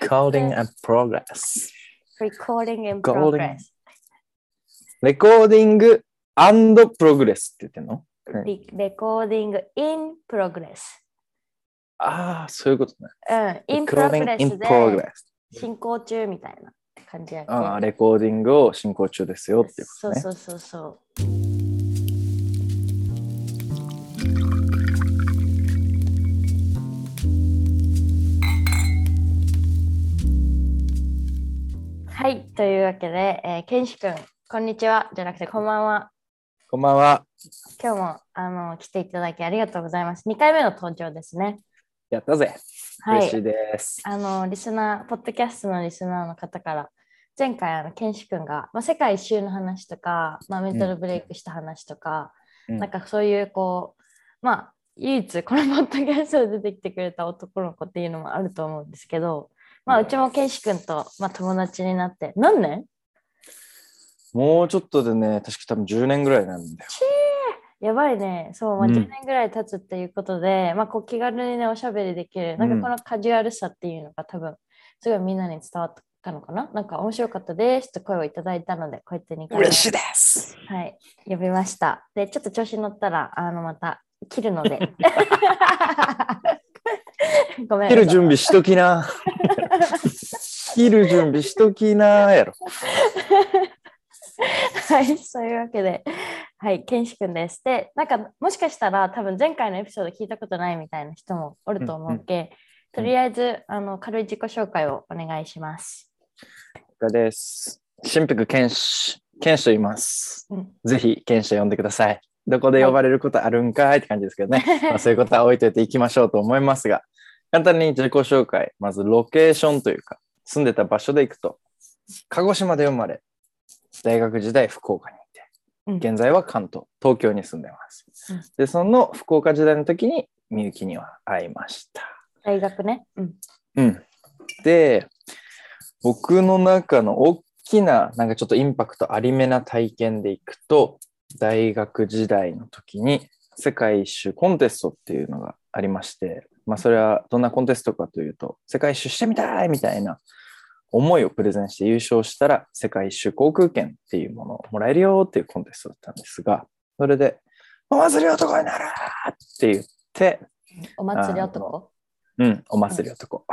Recording and progress. Recording in Recording. progress. レコーディングプログレスって言ってんの、レコーディング in progress。ああ、そういうことね。うん、in progress で progress. 進行中みたいな感じやけああ、レコーディングを進行中ですよっていうことね。そうそうそうそう。はい、というわけで、えー、ケンシ君、こんにちは、じゃなくて、こんばんは。こんばんは。今日もあの来ていただきありがとうございます。2回目の登場ですね。やったぜ。はい。嬉しいです。あの、リスナー、ポッドキャストのリスナーの方から、前回、あの、ケンシ君が、まあ、世界一周の話とか、まあ、メンタルブレイクした話とか、うんなんかそういう、こう、まあ、唯一このポッドキャストで出てきてくれた男の子っていうのもあると思うんですけど、まあ、うちもケンシ君と、まあ、友達になって、何年？もうちょっとでね、確か多分10年ぐらいなんだよ。やばいね。そう、まあ、うん10年ぐらい経つっていうことで、まあ、こう気軽にね、おしゃべりできる。なんかこのカジュアルさっていうのが多分、すごいみんなに伝わったのかな？なんか面白かったですと声をいただいたので、こうやって2回目嬉しいです。はい、呼びました。で、ちょっと調子に乗ったら、あの、また切るので。ごめん。切る準備しときな。切る準備しときなやろ。はい、そういうわけで、はい、ケンシ君です。で、なんか、もしかしたら、多分前回のエピソード聞いたことないみたいな人もおると思うけ、とりあえず、あの、軽い自己紹介をお願いします。これです。新福剣士、剣士と言います。うんぜひ剣士と呼んでください。どこで呼ばれることあるんかいって感じですけどね。まあ、そういうことは置いといていきましょうと思いますが、簡単に自己紹介、まずロケーションというか、住んでた場所で行くと、鹿児島で生まれ、大学時代福岡にいて、うん現在は関東、東京に住んでます。うんで、その福岡時代の時にみゆきには会いました。大学ね。うん。うん。で、僕の中の大きな、なんかちょっとインパクトありめな体験でいくと、大学時代の時に世界一周コンテストっていうのがありまして、まあそれはどんなコンテストかというと、世界一周してみたいみたいな思いをプレゼンして優勝したら世界一周航空券っていうものをもらえるよっていうコンテストだったんですが、それで、お祭り男になるって言って、お祭り男？うん、お祭り男。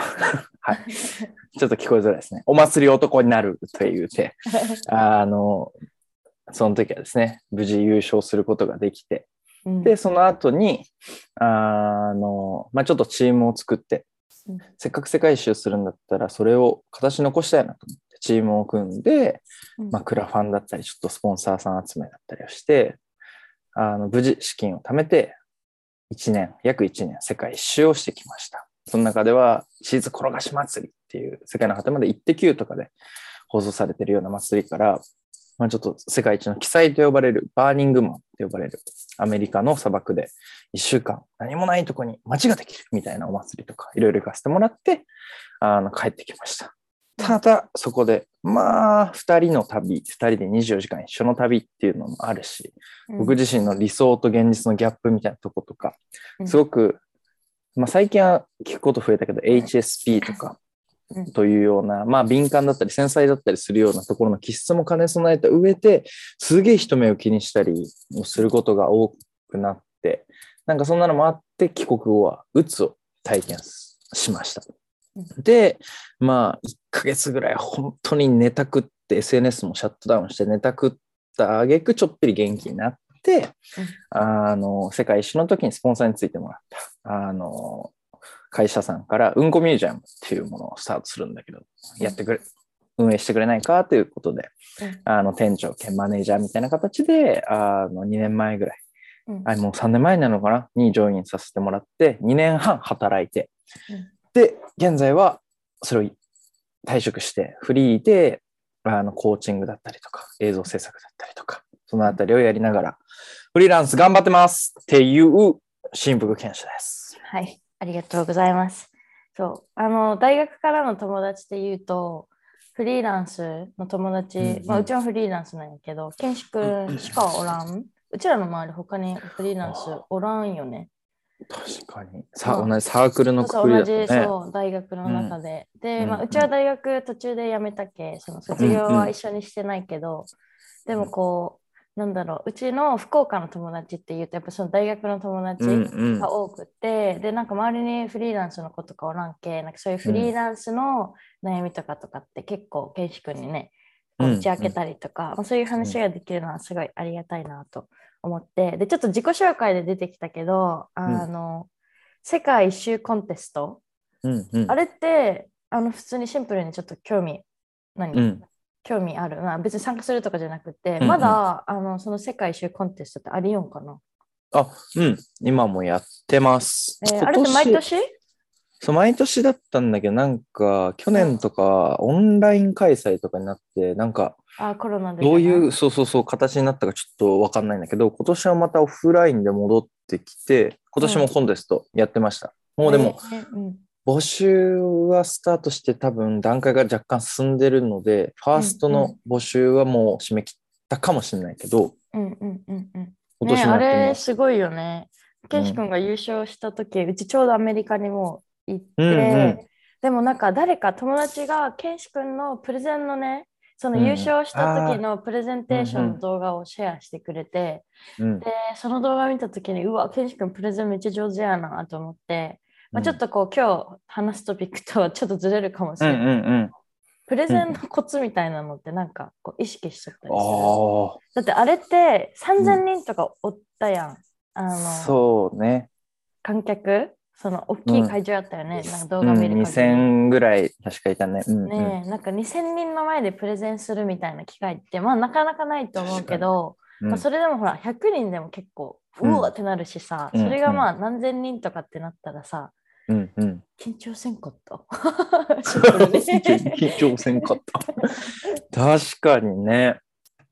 はい。ちょっと聞こえづらいですね。お祭り男になると言うて、あの、その時はですね、無事優勝することができて、うん。で、その後に、あの、まあ、ちょっとチームを作ってうん、せっかく世界一周するんだったら、それを形残したいなと思って、チームを組んで、うん。まあ、クラファンだったり、ちょっとスポンサーさん集めだったりをして、あの無事資金を貯めて、1年、約1年、世界一周をしてきました。その中では、チーズ転がし祭りっていう、世界の果てまで行って9とかで放送されてるような祭りから、まあ、ちょっと世界一の奇祭と呼ばれる、バーニングマンと呼ばれる、アメリカの砂漠で1週間何もないとこに街ができるみたいなお祭りとか、いろいろ行かせてもらって、あの帰ってきました。ただ、そこで、まあ、2人の旅、2人で24時間一緒の旅っていうのもあるし、僕自身の理想と現実のギャップみたいなとことか、うんすごく、まあ、最近は聞くこと増えたけど、HSP とかうんというような、まあ、敏感だったり繊細だったりするようなところの気質も兼ね備えた上で、すげえ人目を気にしたりをすることが多くなって、なんかそんなのもあって、帰国後はうつを体験しました。で、まあ、1ヶ月ぐらい本当に寝たくって、SNS もシャットダウンして寝たくった挙句ちょっぴり元気になって、あの、世界一周の時にスポンサーについてもらった、あの、会社さんから、うんこミュージアムっていうものをスタートするんだけど、やってくれ、運営してくれないかということで、うん。あの、店長兼マネージャーみたいな形で、あの、2年前ぐらい、うん。あもう3年前になるのかな？にジョインさせてもらって、2年半働いて、うん。で、現在はそれを退職して、フリーで、あの、コーチングだったりとか、映像制作だったりとか、そのあたりをやりながら、フリーランス頑張ってますっていう、新福研修です。はい、ありがとうございます。そう、あの、大学からの友達で言うと、フリーランスの友達、うんうんまあ、うちもフリーランスなんやけど、ケンシ君しかおらん。うちらの周り、他にフリーランスおらんよね。確かに。さまあ同じサークルのくくりだそう同じ。そう大学の中で。で、まあ、うんうちは大学途中で辞めたけ、その卒業は一緒にしてないけど、でもこう、なんだろう、うちの福岡の友達っていうと、やっぱその大学の友達うんうん。が多くて、で、なんか周りにフリーランスの子とかおらんけ、なんかそういうフリーランスの悩みとかとかって結構、ケンシ君にね、打ち明けたりとか、まあ、そういう話ができるのはすごいありがたいなと思って、で、ちょっと自己紹介で出てきたけど、あの、世界一周コンテスト、うんうん。あれって、あの、普通にシンプルにちょっと興味、何、うん興味ある。まあ、別に参加するとかじゃなくて、うんうんまだ、あの、その世界一周コンテストってありよんかな。あ、うん。今もやってます。えーあれって毎年？そう、毎年だったんだけど、なんか、去年とか、オンライン開催とかになって、なんか、あ、コロナで。どういう、そうそうそう、形になったかちょっとわかんないんだけど、今年はまたオフラインで戻ってきて、今年もコンテストやってました。もうでも、えーうん募集はスタートして多分段階が若干進んでるので、ファーストの募集はもう締め切ったかもしれないけど、うんうんうんうん。今年ね、あ。れすごいよね。ケンシ君が優勝した時、うちちょうどアメリカにも行って、うんうんでもなんか誰か友達がケンシ君のプレゼンのね、そのうん優勝した時のプレゼンテーショうんうんンの動画をシェアしてくれて、うんで、その動画見た時に、うわ、ケンシ君プレゼンめっちゃ上手やなと思って、まあ、ちょっとこう今日話すトピックとはちょっとずれるかもしうんれない。うんうん。プレゼンのコツみたいなのってなんかこう意識しとったりする。あだってあれって3000人とかおったやん。あのあ、そうね。観客？その大きい会場やったよね。なんか動うん、画見る限り2000ぐらい確かいたね。うん、うん。ねえなんか2000人の前でプレゼンするみたいな機会ってまあなかなかないと思うけど、うんまあ、それでもほら100人でも結構ううんわってなるしさ、うんそれがまあ何千人とかってなったらさうんうん。緊張せんかった？緊張せんかった。確かにね。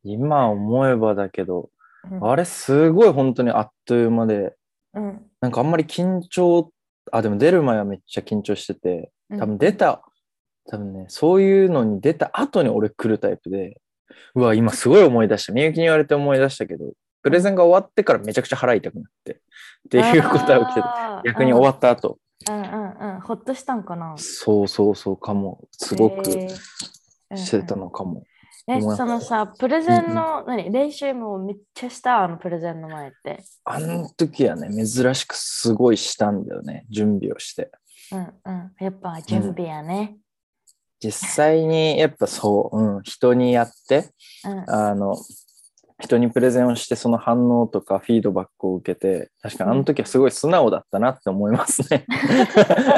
今思えばだけど、うんあれすごい本当にあっという間で、うんなんかあんまり緊張、あ、でも出る前はめっちゃ緊張してて、うん多分出た、多分ね、そういうのに出た後に俺来るタイプで、うわ、今すごい思い出した。みゆきに言われて思い出したけど、プレゼンが終わってからめちゃくちゃ腹痛くなって、っていうことが起きてて、逆に終わった後、うんうんうん、ほっとしたんかな。そうそうそうかも、すごくしてたのかも。え、思いそのさ、プレゼンの、何練習もめっちゃした、あのプレゼンの前って。あの時はね、珍しくすごいしたんだよね、準備をして。うんうん。やっぱ準備やね。実際にやっぱそう、うん、人にやって、うん。あの、人にプレゼンをしてその反応とかフィードバックを受けて、確かにあの時はすごい素直だったなって思いますね。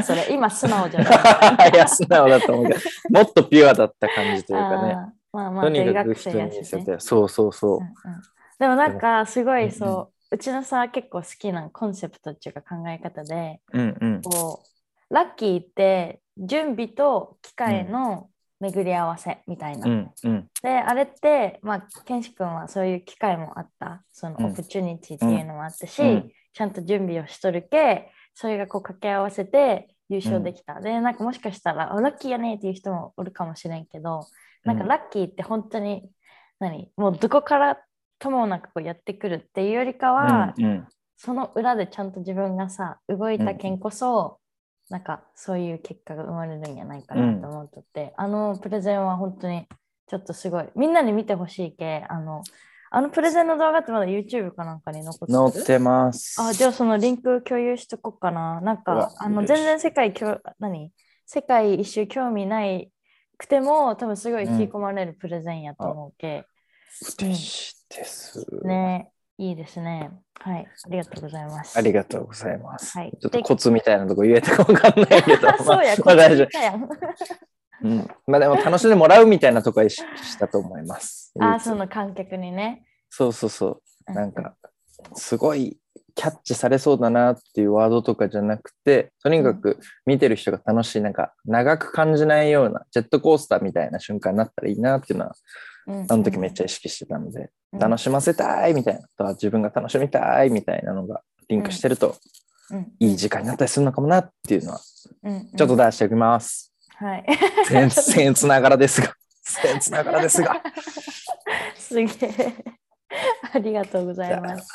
それ、今素直じゃない。いや、素直だと思うけど、もっとピュアだった感じというかね。まあまあ、とに大かく人に学生やし、ね。見せて、そうそうそううん。うんでもなんか、すごうんうんいそう、うちのさ、結構好きなコンセプトっていうか考え方で、うんうん。こう、ラッキーって準備と機会の巡り合わせみたいな。うんうん。で、あれって、まあ、ケンシ君はそういう機会もあった、そのうん。オプチュニティっていうのもあったし、うん。ちゃんと準備をしとるけ、それがこう掛け合わせて優勝できた。で、なんかもしかしたら、あラッキーやねっていう人もおるかもしれんけど、なんかラッキーって本当に、何もうどこからともなくこうやってくるっていうよりかは、うんうん。その裏でちゃんと自分がさ、動いたけんこそ、なんかそういう結果が生まれるんじゃないかなと思っとって、あのプレゼンは本当にちょっとすごい、みんなに見てほしいけ、あの、あのプレゼンの動画ってまだ YouTube かなんかに残ってる？載ってます。あ、じゃあそのリンク共有しとこうかな。なんか、あの、全然世界きょ、何？世界一周興味ないくても、多分すごい引き込まれるプレゼンやと思うけ、嬉しいです。ね、いいですね。はい、ありがとうございます。ありがとうございます。はいちょっとコツみたいなとこ言えたかわかんないけど。そうや、まあ大丈。夫。うん。まあでも楽しんでもらうみたいなとこはしたと思います。あ、唯一その観客にね。そうそうそう。うなんか、すごいキャッチされそうだなっていうワードとかじゃなくて、とにかく見てる人が楽しい、なんか長く感じないようなジェットコースターみたいな瞬間になったらいいなっていうのは、うん、あの時めっちゃ意識してたので、うん楽しませたいみたいなとは自分が楽しみたいみたいなのがリンクしてると、うんいい時間になったりするのかもなっていうのは、ちょっと出しておきます。はい。全然 つながらですが、全然つながらですが。すげえ。ありがとうございます。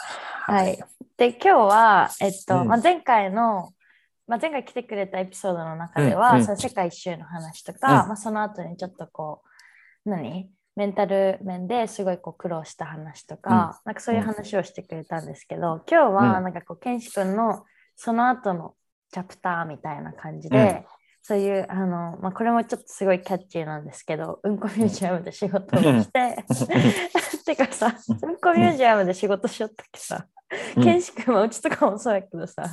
はい。で、今日は、えっと、うんまあ、前回の、まあ、前回来てくれたエピソードの中では、うんうんその世界一周の話とか、うんまあ、その後にちょっとこう、何？メンタル面ですごいこう苦労した話とか、なんかそういう話をしてくれたんですけど、今日はうん。なんかこう、ケンシ君のその後のチャプターみたいな感じで、そういう、あの、まあ、これもちょっとすごいキャッチーなんですけど、うんこミュージアムで仕事をして、てかさ、うんこミュージアムで仕事しよったっけさ、うんケンシ君はうちとかもそうやけどさ、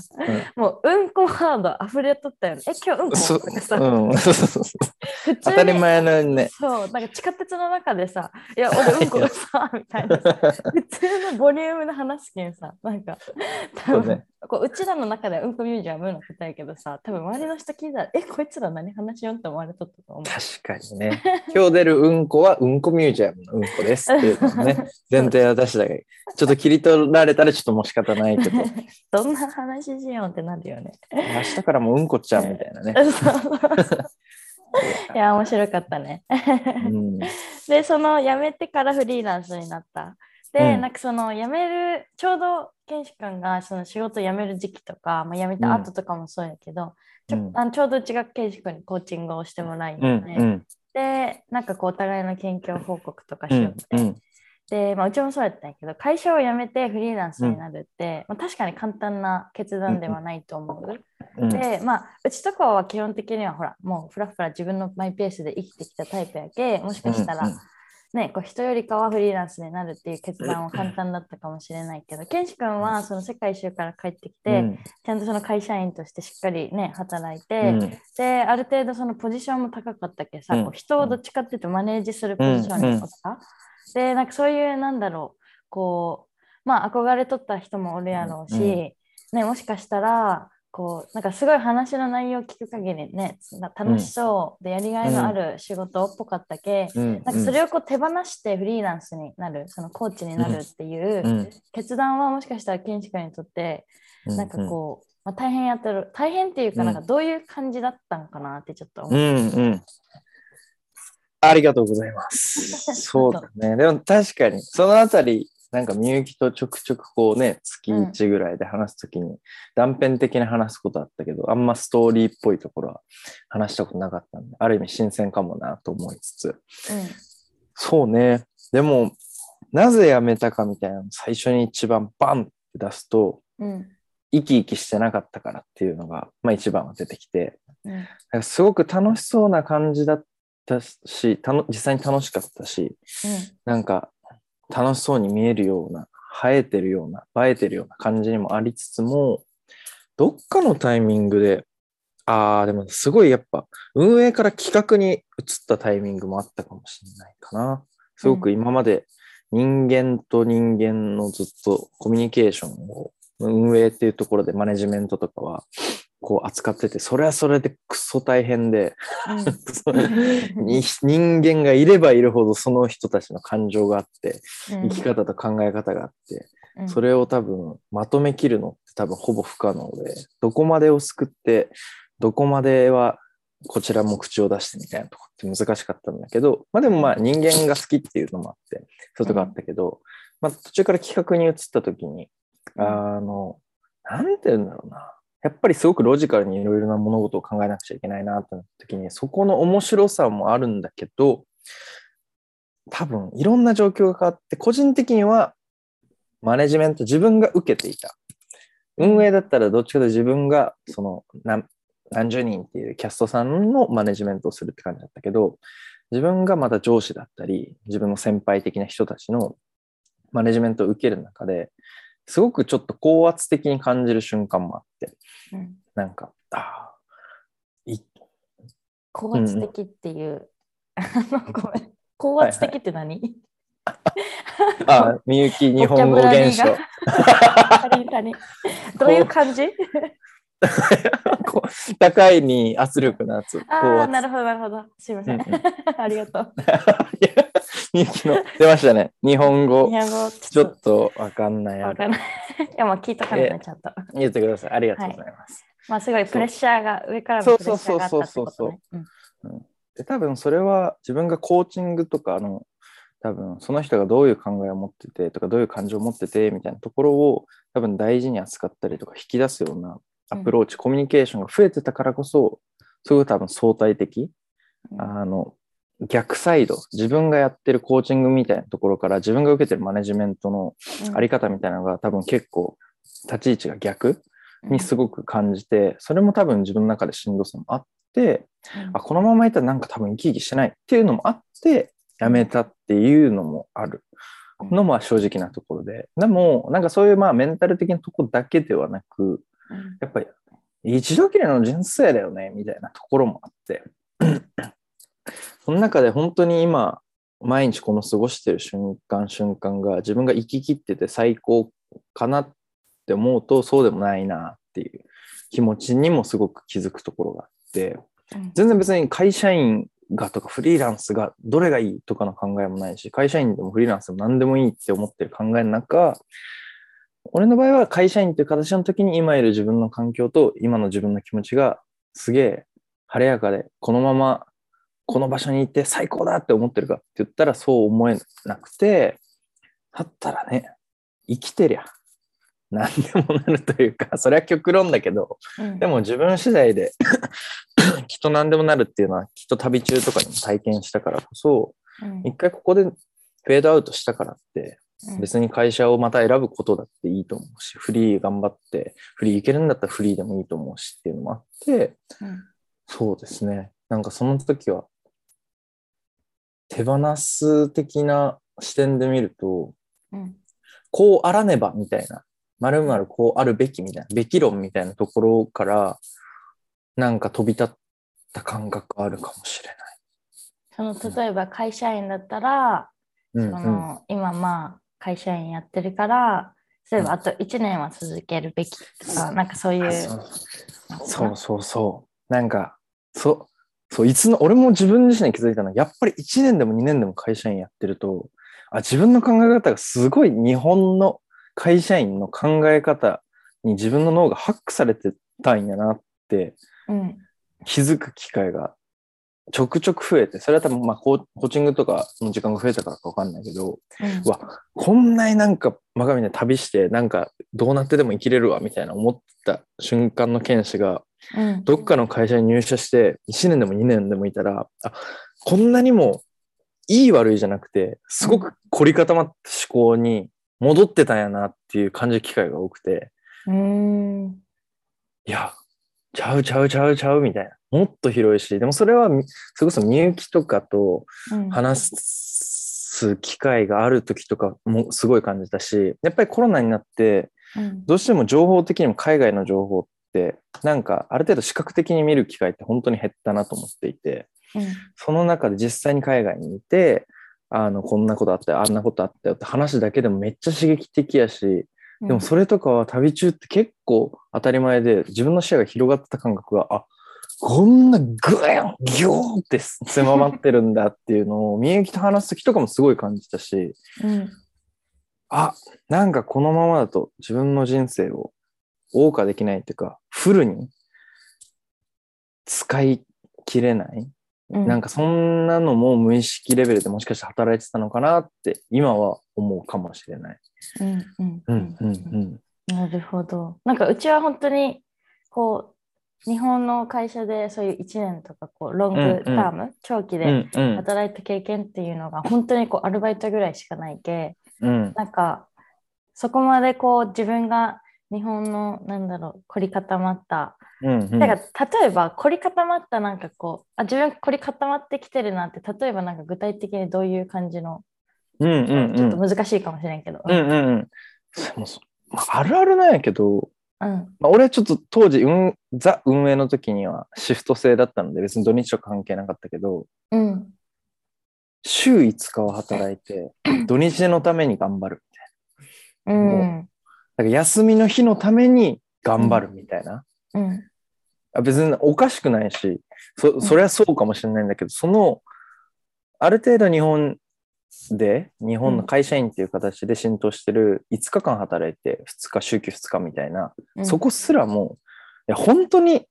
もううんこワード溢れとったよね。え、今日うんそことかさ、うん、そうそうそう普通に当たり前のようにね。そう、なんか地下鉄の中でさ、いや、俺うんこがさ、みたいな。さ、普通のボリュームで話すけんさ、なんか、多分そうね。こううちらの中ではうんこミュージアムの答えやけどさ、多分周りの人聞いたら、え、こいつら何話しよんって思われとったと思う。確かにね。今日出るうんこはうんこミュージアムのうんこですっていうのをね、前提は出したけ。ど、ちょっと切り取られたらちょっともう仕方ないけど、どんな話しようってなるよね。明日からもううんこちゃんみたいなね。いや、面白かったね。うん。で、その辞めてからフリーランスになった。で、うん。なんかその辞める、ちょうど健志君がその仕事辞める時期とか、まあ、辞めた後とかもそうやけど、ちょうん。あのちょうどうちが健志君にコーチングをしてもらいうので、んうん。で、なんかこうお互いの近況報告とかしうんよって、うんで、まあ、うちもそうやったんやけど、会社を辞めてフリーランスになるって、まあ、確かに簡単な決断ではないと思う。うんで、まあ、うちとかは基本的にはほら、もうふらふら自分のマイペースで生きてきたタイプやけ、もしかしたら、うんうん。ね、こう人よりかはフリーランスになるっていう決断は簡単だったかもしれないけど、ケンシ君はその世界一周から帰ってきて、うん。ちゃんとその会社員としてしっかりね、働いて、うん。で、ある程度そのポジションも高かったけさ、うん。こう人をどっちかっていうとマネージするポジションにおった。で、なんかそういう、なんだろう、こう、まあ憧れとった人もおるやろうし、うんね、もしかしたら、こうなんかすごい話の内容を聞く限りねな楽しそうでやりがいのある仕事っぽかったけ、うん。なんかそれをこう手放してフリーランスになるそのコーチになるっていううん。決断はもしかしたら健志君にとってうん。なんかこう、まあ、大変やってる大変っていうかうん。なんかどういう感じだったのかなってちょっと思う。う。んうん。ありがとうございます。そうだね。でも確かに、そのあたり、なんかみゆきとちょくちょくこうね、月1ぐらいで話すときに、断片的に話すことあったけど、あんまストーリーっぽいところは話したことなかったんで、ある意味新鮮かもなと思いつつ。そうね。でも、なぜ辞めたかみたいなの最初に一番バンって出すと、うんうん生き生きしてなかったからっていうのが、まあ一番は出てきて、うんすごく楽しそうな感じだったし、たの実際に楽しかったし、なんか楽しそうに見えるような、映えてるような、映えてるような感じにもありつつも、どっかのタイミングで、ああ、でもすごいやっぱ運営から企画に移ったタイミングもあったかもしれないかな。すごく今まで人間と人間のずっとコミュニケーションを運営っていうところでマネジメントとかはこう扱ってて、それはそれでクソ大変で、うん。に人間がいればいるほどその人たちの感情があって、うん。生き方と考え方があって、うん。それを多分まとめきるのって多分ほぼ不可能で、どこまでを救って、どこまではこちらも口を出してみたいなとこって難しかったんだけど、まあでもまあ人間が好きっていうのもあって、そういうとこあったけど、まあ途中から企画に移った時に、うん。あの、なんて言うんだろうな。やっぱりすごくロジカルにいろいろな物事を考えなくちゃいけないなってなった時に、そこの面白さもあるんだけど、多分いろんな状況が変わって、個人的にはマネジメント自分が受けていた。運営だったらどっちかというと自分がその何何十人っていうキャストさんのマネジメントをするって感じだったけど、自分がまた上司だったり、自分の先輩的な人たちのマネジメントを受ける中で、すごくちょっと高圧的に感じる瞬間もあって、うん。なんか、ああ、い高圧的っていう、あのごめん。高圧的って何、あ、みゆき日本語現象。どういう感じ？高いに圧力のやつ。ああ、なるほど、なるほど。すいません。うんうん ありがとう。いやみゆきの出ましたね。日本語日。本語ちょっとわかんない。わかんない。いや、まあ聞いとかないね、ちゃんと。言ってください。ありがとうございます。まあすごいプレッシャーが、上からのプレッシャーがあったってことね。うんで多分それは自分がコーチングとかあの多分その人がどういう考えを持っててとかどういう感情を持っててみたいなところを多分大事に扱ったりとか引き出すようなアプローチ、コミュニケーションが増えてたからこそすごい多分相対的、うん。あの逆サイド自分がやってるコーチングみたいなところから自分が受けてるマネジメントのあり方みたいなのが多分結構立ち位置が逆にすごく感じて、それも多分自分の中でしんどさもあって、うん。あ、このままいったらなんか多分生き生きしてないっていうのもあって、やめたっていうのもある。のも正直なところで。でも、なんかそういうまあメンタル的なところだけではなく、うんやっぱり一度きりの人生だよね、みたいなところもあって。その中で本当に今、毎日この過ごしてる瞬間瞬間が自分が生き切ってて最高かなって思うとそうでもないなっていう気持ちにもすごく気づくところがあって。うん。全然別に会社員がとかフリーランスがどれがいいとかの考えもないし会社員でもフリーランスでも何でもいいって思ってる考えの中俺の場合は会社員っていう形の時に今いる自分の環境と今の自分の気持ちがすげえ晴れやかでこのままこの場所に行って最高だって思ってるかって言ったらそう思えなくてだったらね生きてりゃ何でもなるというかそれは極論だけどうん。でも自分次第で きっと何でもなるっていうのはきっと旅中とかにも体験したからこそうん。一回ここでフェードアウトしたからってうん別に会社をまた選ぶことだっていいと思うしフリー頑張ってフリーいけるんだったらフリーでもいいと思うしっていうのもあってうんそうですね。なんかその時は手放す的な視点で見るとうん。こうあらねばみたいな、まるまるこうあるべきみたいな、べき論みたいなところから、なんか飛び立った感覚あるかもしれその例えば会社員だったら、ない。うん。そうん、の今まあ会社員やってるから例えばあと1年は続けるべきとか、なんかそういうあそう。そうそう。なんか、そう、そう、いつの、俺も自分自身に気づいたのは、やっぱり1年でも2年でも会社員やってると、あ、自分の考え方がすごい日本の会社員の考え方に自分の脳がハックされてたんやなってうん。気づく機会がちょくちょく増えて、それは多分まあコーコーチングとかの時間が増えたからかわかんないけど、うん。うわ、こんなになんか真上で旅して、なんかどうなってでも生きれるわみたいな思った瞬間の剣士が、うん。どっかの会社に入社して1年でも2年でもいたら、あ、こんなにもいい悪いじゃなくて、すごく凝り固まった思考に戻ってたんやなっていう感じる機会が多くて、うん。いや、ちゃうちゃうちゃうちゃうみたいな。もっと広いし、でもそれはみ、それこそみゆきとかとうん。話す機会がある時とかもすごい感じたし、やっぱりコロナになって、うん。どうしても情報的にも海外の情報って、なんかある程度視覚的に見る機会って本当に減ったなと思っていて、その中で実際に海外にいて、あの、こんなことあったよ、あんなことあったよって話だけでもめっちゃ刺激的やし、うんでもそれとかは旅中って結構当たり前で自分の視野が広がってた感覚が、あ、こんなグーン、ギューンって狭まってるんだっていうのを、みゆきと話す時とかもすごい感じたし、うんあ、なんかこのままだと自分の人生を謳歌できないっていうか、フルに使い切れない。うんなんかそんなのも無意識レベルでもしかして働いてたのかなって今は思うかもしれない。うんうんうんうんうん。なるほど。なんかうちは本当にこう日本の会社でそういう1年とかこうロングターム、長期うでんうん働いた経験っていうのが本当にこうアルバイトぐらいしかないけうんなんかそこまでこう自分が日本のなんだろう凝り固まった、うんうん。だから例えば凝り固まったなんかこうあ自分凝り固まってきてるなって例えばなんか具体的にどういう感じの、うんうんちょっとうん。難しいかもしれんけど、うんうんうん。ああるあるなんやけど、うんまあ、俺はちょっと当時、運ザ運営の時にはシフト制だったので別に土日とか関係なかったけど、うん週5日は働いて、土日のために頑張るみたいな。うんだから休みの日のために頑張るみたいな。うん。あ別におかしくないし、そ、それはそうかもしれないんだけど、その、ある程度日本で、日本の会社員っていう形で浸透してる5日間働いて2日、週休2日みたいな、うん。そこすらもう、いや、本当に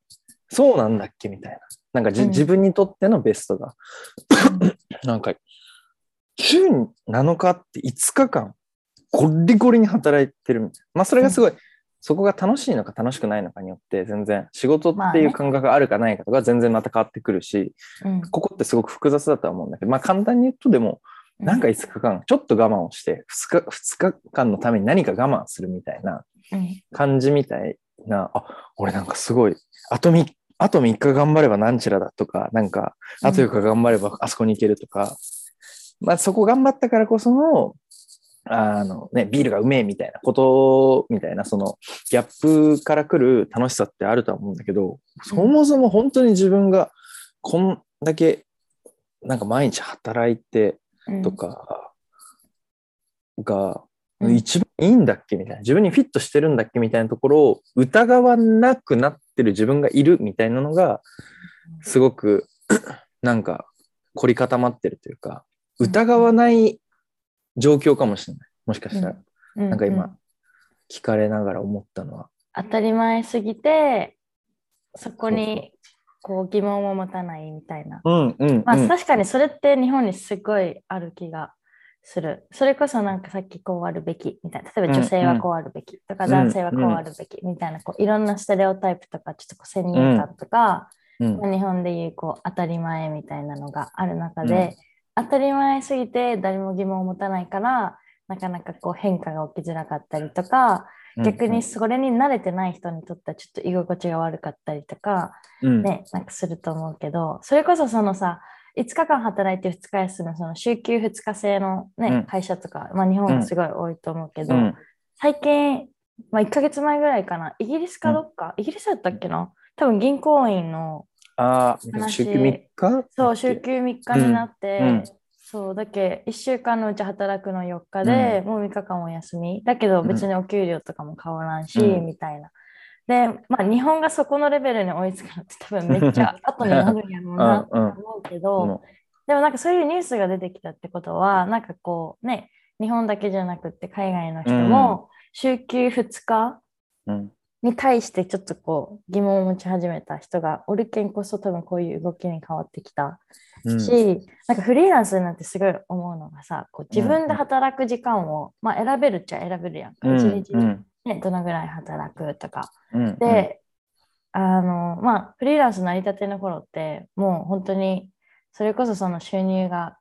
そうなんだっけみたいな。なんかじ、うん。自分にとってのベストが、なんか、週に7日って5日間、ゴリゴリに働いてるみたいな。まあ、それがすごい、そこが楽しいのか楽しくないのかによって、全然仕事っていう感覚があるかないかとか全然また変わってくるし、うん。ここってすごく複雑だとは思うんだけど、まあ、簡単に言うとでも、なんか5日間、ちょっと我慢をして、2日、二日間のために何か我慢するみたいなうん。感じみたいな、あ、俺なんかすごい、あと3、あと3日頑張ればなんちゃらだとか、なんか、あと4日頑張ればあそこに行けるとか、まあそこ頑張ったからこその、あのね、ビールがうめえみたいなことみたいな、そのギャップから来る楽しさってあるとは思うんだけど、そもそも本当に自分がこんだけなんか毎日働いてうん。とかがうん一番いいんだっけみたいな、自分にフィットしてるんだっけみたいなところを疑わなくなってる自分がいるみたいなのが、すごくなんか凝り固まってるというか、疑わない状況かもしれない。もしかしたら。うんなんか今う聞かれながら思ったのは。当たり前すぎてそこにこう疑問を持たないみたいな。うんうん、ま確かにそれって日本にすごいある気がする。それこそなんかさっきこうあるべきみたいな。例えば女性はこうあるべきとか、うん男性はこうあるべきみたいな、こういろんなステレオタイプとかちょっとこう先入観とか、うんまあ日本でいうこう当たり前みたいなのがある中で、当たり前すぎて誰も疑問を持たないからなかなかこう変化が起きづらかったりとか、逆にそれに慣れてない人にとってはちょっと居心地が悪かったりとか、うん。ね、なんかすると思うけど、それこそそのさ、5日間働いて2日休む、その週休2日制の、ねうん。会社とか、まあ、日本はすごい多いと思うけど、うん。最近、まあ、1ヶ月前ぐらいかな、イギリスかどっか、イギリスだったっけな多分銀行員の、ああ、話。週休3日？そう、週休3日になって、うんうん。そう、だけ1週間のうち働くの4日で、もう3日間お休み。だけど別にお給料とかも変わらんし、うん。みたいな。で、まあ日本がそこのレベルに追いつくのって多分めっちゃ後になるんやろうなって思うけど、うんでもなんかそういうニュースが出てきたってことは、なんかこうね、日本だけじゃなくって海外の人も週休2日うんに対してちょっとこう疑問を持ち始めた人がおるけんこそ多分こういう動きに変わってきた。うん。し、なんかフリーランスになってすごい思うのがさ、こう自分で働く時間を、まあ、選べるっちゃ選べるやんか。うん一日ね、どのぐらい働くとか。うんで、あの、まあ、フリーランス成り立ての頃って、もう本当に、それこそその収入が、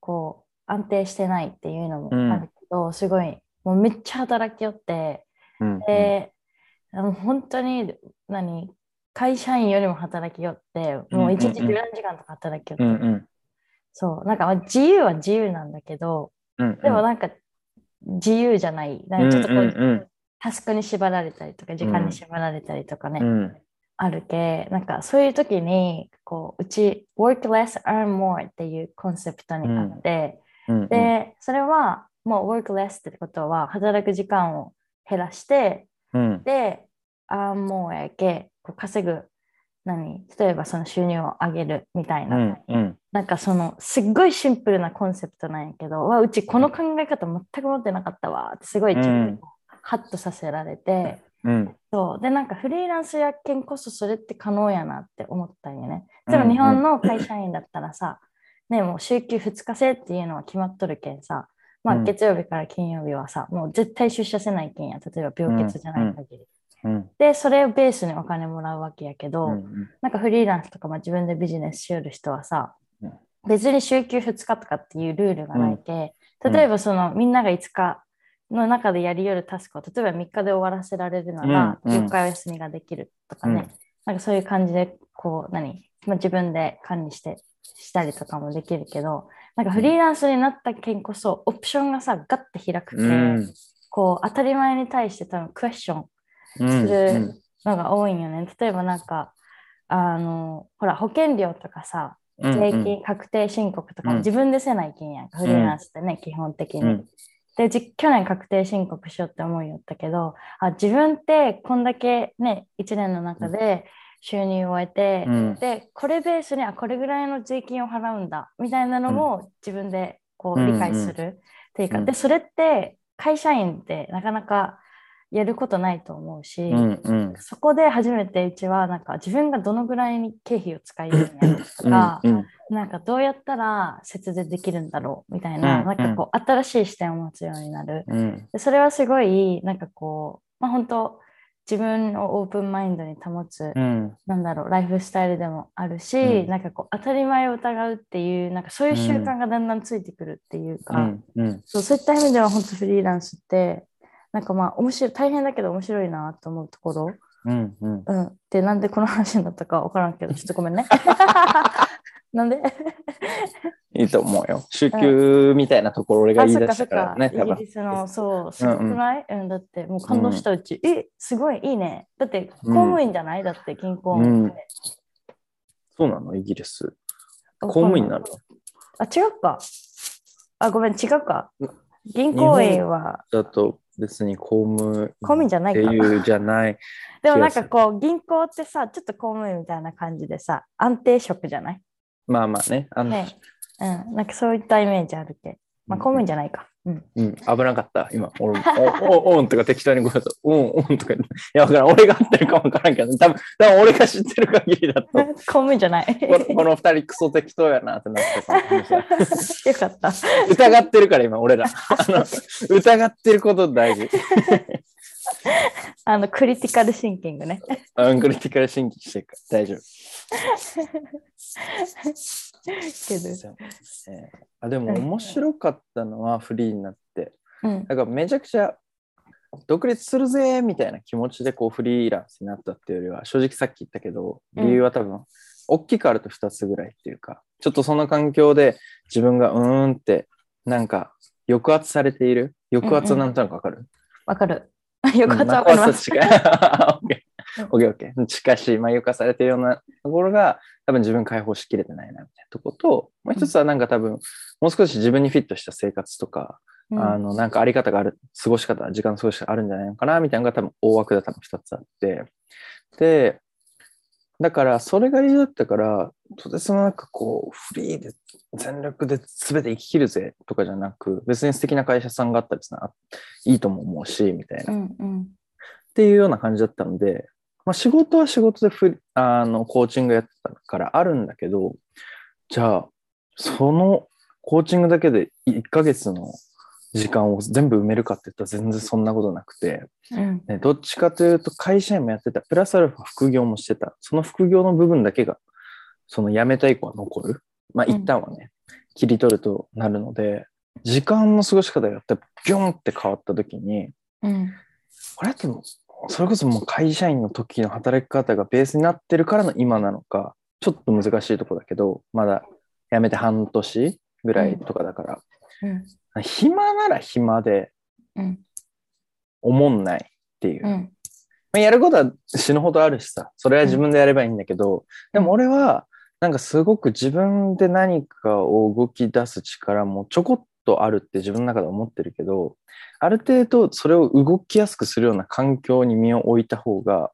こう、安定してないっていうのもあるけど、すごい、もうめっちゃ働きよって、うん。で、本当に、何、会社員よりも働きよって、もう一日うんうん。うん10時間とか働きよって、うんうん。そう、なんかまあ自由は自由なんだけど、うんでもなんか自由じゃない。なんかちょっとこう、うんうんうん。タスクに縛られたりとか、時間に縛られたりとかね、うん。あるけ、なんかそういう時に、こう、うち、work less, earn more っていうコンセプトにあって、うん。で、それはもう work less ってことは、働く時間を減らして、うん。で、earn more やけ、こう稼ぐ、何例えばその収入を上げるみたいな。うんうん。なんかそのすっごいシンプルなコンセプトなんやけど、わうちこの考え方全く持ってなかったわってすごい自分うん。でハッとさせられて、うん。そう。でなんかフリーランスやけんこそそれって可能やなって思ったんよね。うんでも日本の会社員だったらさ、ねもう週休2日制っていうのは決まっとるけんさ、まあうん。月曜日から金曜日はさ、もう絶対出社せないけんや、例えば病欠じゃない限り。うん。で、それをベースにお金もらうわけやけど、うんなんかフリーランスとか、まあ、自分でビジネスしよる人はさ、うん。別に週休2日とかっていうルールがないけ、うん。例えばそのみんなが5日の中でやりよるタスクを例えば3日で終わらせられるなら、うん。うん。4日お休みができるとかね、うん。なんかそういう感じでこう何、まあ、自分で管理してしたりとかもできるけどなんかフリーランスになったけんこそオプションがさガッて開くけ、うん。こう当たり前に対して多分クエスチョンうん。するのが多いんよね。例えばなんか、あの、ほら、保険料とかさ、うん税金確定申告とかうん。も自分でせないけんやんか、フリーランスってね、基本的に。うん。でじ、去年確定申告しようって思いよったけど、あ、自分ってこんだけね、1年の中で収入を得て、うん。で、これベースに、あ、これぐらいの税金を払うんだ、みたいなのも自分でこううん理解するっていうか、うん。で、それって会社員ってなかなかやることないと思うし、うんうん。そこで初めてうちはなんか自分がどのぐらいに経費を使えるようになるとか、うんうん。なんかどうやったら節税できるんだろうみたいな、うん。なんかこう新しい視点を持つようになる。うん。でそれはすごいなんかこう、まあ、本当自分をオープンマインドに保つ、うん。なんだろうライフスタイルでもあるし、うん。なんかこう当たり前を疑うっていうなんかそういう習慣がだんだんついてくるっていうか、うん。うん。そうそういった意味では本当フリーランスってなんかまあ面白い大変だけど面白いなと思うところ、うんうん。うん、でなんでこの話になったか分からんけどちょっとごめんね。なんで？いいと思うよ。週休みたいなところ俺があ言い出したからね、かイ多分。ギリスのそうすごくない、うんだってもう感動したうち、えすごいいいね。だって公務員じゃない、だって銀行。の、うん。そうなのイギリス。公務員になるの？あ違うか。あごめん違うか。銀行員は。だと別に公務公務員じゃないってかいうじゃない。でもなんかこう銀行ってさちょっと公務員みたいな感じでさ安定職じゃない？まあまあね。あのねうん、なんかそういったイメージあるけ。まあ、公務員じゃないか。うん。うん、危なかった、今。俺も、お、お、おんとか適当にごめんなさい。おん、おんとか。いや、わからん。俺が合ってるかわからんけど、多分、多分俺が知ってる限りだと、公務員じゃない。このこの二人クソ適当やなってなってたかもしれないよかった。疑ってるから、今、俺ら。あの、疑ってること大事。あの、クリティカルシンキングね。アンクリティカルシンキしてるから大丈夫。けど。えー。あでも面白かったのはフリーになって、うん。なんかめちゃくちゃ独立するぜみたいな気持ちでこうフリーランスになったっていうよりは正直さっき言ったけど理由は多分大きくあると2つぐらいっていうかちょっとその環境で自分がうーんってなんか抑圧されている？抑圧はなんとなくわかる、わかる。よかった、うんわかります。近いオッケーオッケーオッケー近しい、まあ、抑圧されているようなところが多分自分解放しきれてないなみたいなとこともう一つはなんか多分もう少し自分にフィットした生活とかうん。あの、なんかあり方がある、過ごし方、時間の過ごし方あるんじゃないのかな、みたいなのが多分大枠で多分二つあって。で、だからそれが理由だったから、とてつもなくこう、フリーで全力で全て生き切るぜとかじゃなく、別に素敵な会社さんがあったりするいいとも思うし、みたいな。っうんうん。ていうような感じだったので、まあ仕事は仕事でフリあの、コーチングやってたからあるんだけど、じゃあ、そのコーチングだけで1ヶ月の時間を全部埋めるかって言ったら全然そんなことなくて、うん。ね、どっちかというと会社員もやってた、プラスアルファ副業もしてた、その副業の部分だけが、その辞めた以降は残る。まあうん一旦はね、切り取るとなるので、時間の過ごし方がやってギョンって変わった時に、うん。これってそれこそもう会社員の時の働き方がベースになってるからの今なのか、ちょっと難しいとこだけど、まだ辞めて半年ぐらいとかだから、うん。暇なら暇でうん。思んないっていう。うん。まあやることは死ぬほどあるしさ、それは自分でやればいいんだけど、でも俺は、なんかすごく自分で何かを動き出す力もちょこっとあるって自分の中で思ってるけど、ある程度それを動きやすくするような環境に身を置いた方が、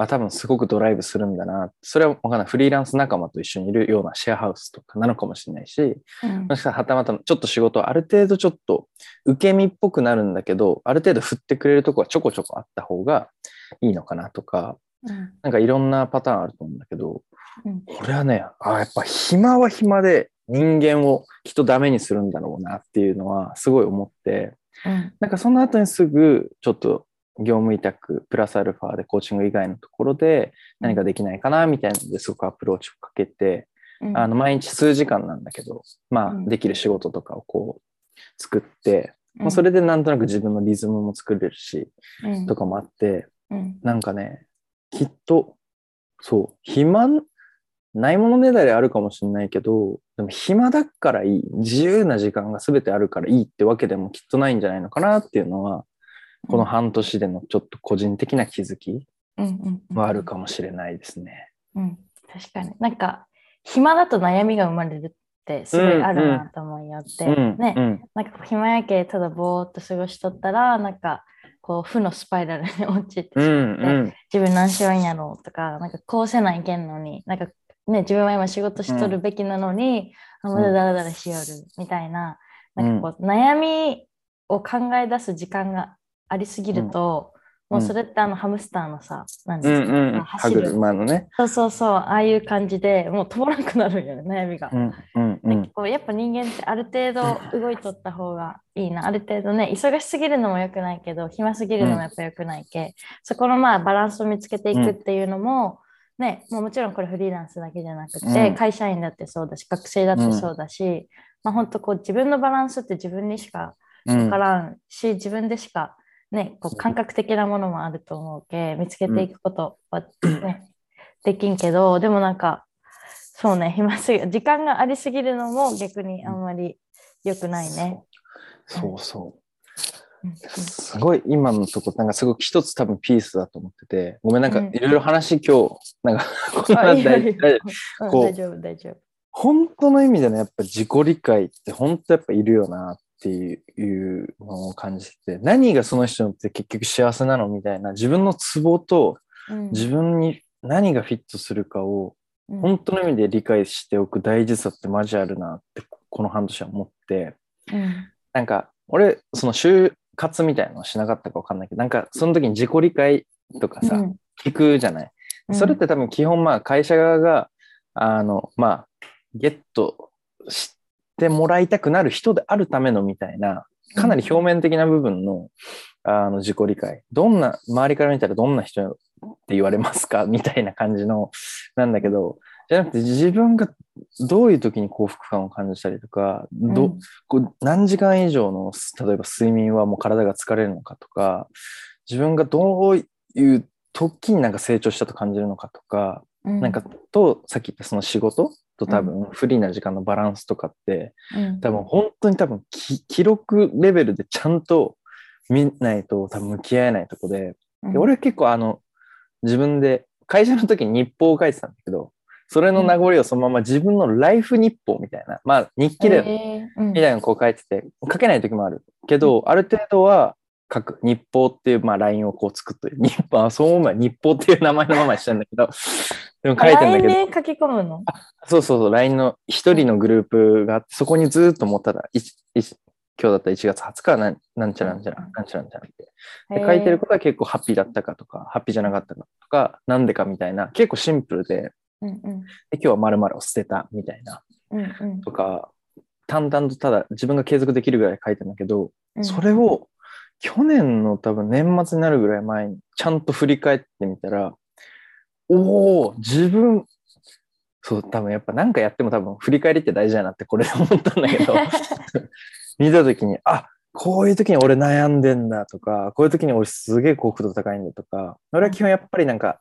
あ、多分すごくドライブするんだな。それはわかんない。フリーランス仲間と一緒にいるようなシェアハウスとかなのかもしれないし、うんもしかしたらはたまたちょっと仕事ある程度ちょっと受け身っぽくなるんだけど、ある程度振ってくれるとこはちょこちょこあった方がいいのかなとか、うん。なんかいろんなパターンあると思うんだけど、うんこれはね、あやっぱ暇は暇で人間をきっとダメにするんだろうなっていうのはすごい思って、うん。なんかその後にすぐちょっと業務委託プラスアルファでコーチング以外のところで何かできないかなみたいなのですごくアプローチをかけて、うん。あの毎日数時間なんだけど、まあうん。できる仕事とかをこう作って、うん、まあ、それでなんとなく自分のリズムも作れるし、うん、とかもあって、うん。なんかね、きっと、そう、暇、ないものねだりあるかもしれないけど、でも暇だからいい、自由な時間が全てあるからいいってわけでもきっとないんじゃないのかなっていうのは、この半年でのちょっと個人的な気づきうんうんうん。はあるかもしれないですね。うん、確かに。なんか、暇だと悩みが生まれるってすごいあるなと思いよって。うん、ね、うん、なんか暇やけただぼーっと過ごしとったら、なんか、こう、負のスパイラルに落ちてしうまって、ん、自分何しようんやろうとか、なんかこうせないけんのに、なんかね、自分は今仕事しとるべきなのに、あまだだらだらしよるみたいな、なんかこう、悩みを考え出す時間がありすぎると、もうそれってあのハムスターのさ、何うですか、んうん。歯走る。車のね。そうそうそう、ああいう感じでもう止まらなくなるよね、悩みが。うんうんうん。こうやっぱ人間ってある程度動いとった方がいいな。ある程度ね、忙しすぎるのも良くないけど、暇すぎるのもやっぱ良くないけ、そこのまあバランスを見つけていくっていうのも、ね、もうもちろんこれフリーランスだけじゃなくて、うん会社員だってそうだし、学生だってそうだし、まあ本当こう自分のバランスって自分にしかうん分からんし、自分でしかね、こう感覚的なものもあると思うけ、見つけていくことはね、できんけど、でもなんか、そうね、暇すぎ、時間がありすぎるのも逆にあんまり良くないね。そう。そう。う。んすごい今のとこなんかすごく一つ多分ピースだと思っててごめんなんかうん。いろいろ話今日なんかこんあない大丈夫、大丈夫。本当の意味でのやっぱ自己理解って本当やっぱいるよなっていうのを感じてて何がその人にとって結局幸せなのみたいな自分のツボとうん。自分に何がフィットするかをうん。本当の意味で理解しておく大事さってマジあるなってこの半年は思って。うん。なんか俺その就活みたいなのしなかったか分かんないけどなんかその時に自己理解とかさ、うん。聞くじゃない。それって多分基本まあ会社側があのまあゲットしてもらいたくなる人であるためのみたいなかなり表面的な部分のあの自己理解。どんな周りから見たらどんな人って言われますか？みたいな感じのなんだけどじゃなくて自分がどういう時に幸福感を感じたりとかど、うん。こう何時間以上の例えば睡眠はもう体が疲れるのかとか自分がどういう時になんか成長したと感じるのかとか、うん。なんかとさっき言ったその仕事と多分フリーな時間のバランスとかってうん。多分本当に多分き記録レベルでちゃんと見ないと多分向き合えないとこでで俺は結構あの自分で会社の時に日報を書いてたんだけどそれの名残をそのまま自分のライフ日報みたいなまあ日記だよね。みたいなのをこう書いてて、書けない時もある。けど、ある程度は書く。日報っていう、まあ、LINE をこう作ってる。日報、あそう思えば日報っていう名前のままにしてんだけど、でも書いてんだけど、LINE で書き込むの？そうそうそう、LINE の一人のグループがあって、そこにずっともうた。だ、いちいち今日だったら1月20日な。んなんちゃらなんちゃら、なんちゃらなんちゃらって。で書いてることは結構ハッピーだったかとか、ハッピーじゃなかったかとか、なんでかみたいな、結構シンプルで、うんうん。で今日は〇〇を捨てたみたいな、うんうん。とか、淡々とただ自分が継続できるぐらい書いてんだけど、うん。それを去年の多分年末になるぐらい前にちゃんと振り返ってみたら、おお、自分、そう、多分やっぱ何かやっても多分振り返りって大事だなってこれで思ったんだけど、見た時に、あこういう時に俺悩んでんだとか、こういう時に俺すげえ幸福度高いんだとか、俺は基本やっぱりなんか、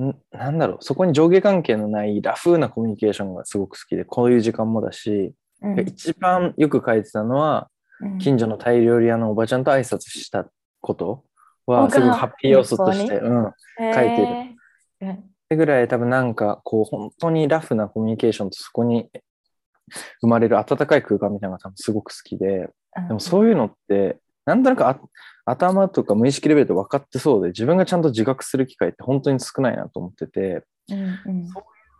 んなんだろう、そこに上下関係のないラフなコミュニケーションがすごく好きで、こういう時間もだし、うん。一番よく書いてたのは、うん近所のタイ料理屋のおばちゃんと挨拶したことはすごくハッピー要素として、日うん。書いてる。へー。うん。それぐらい多分なんかこう本当にラフなコミュニケーションとそこに生まれる温かい空間みたいなのが多分すごく好きで、でもそういうのってなんとなくあ頭とか無意識レベルで分かってそうで自分がちゃんと自覚する機会って本当に少ないなと思ってて、うんうん。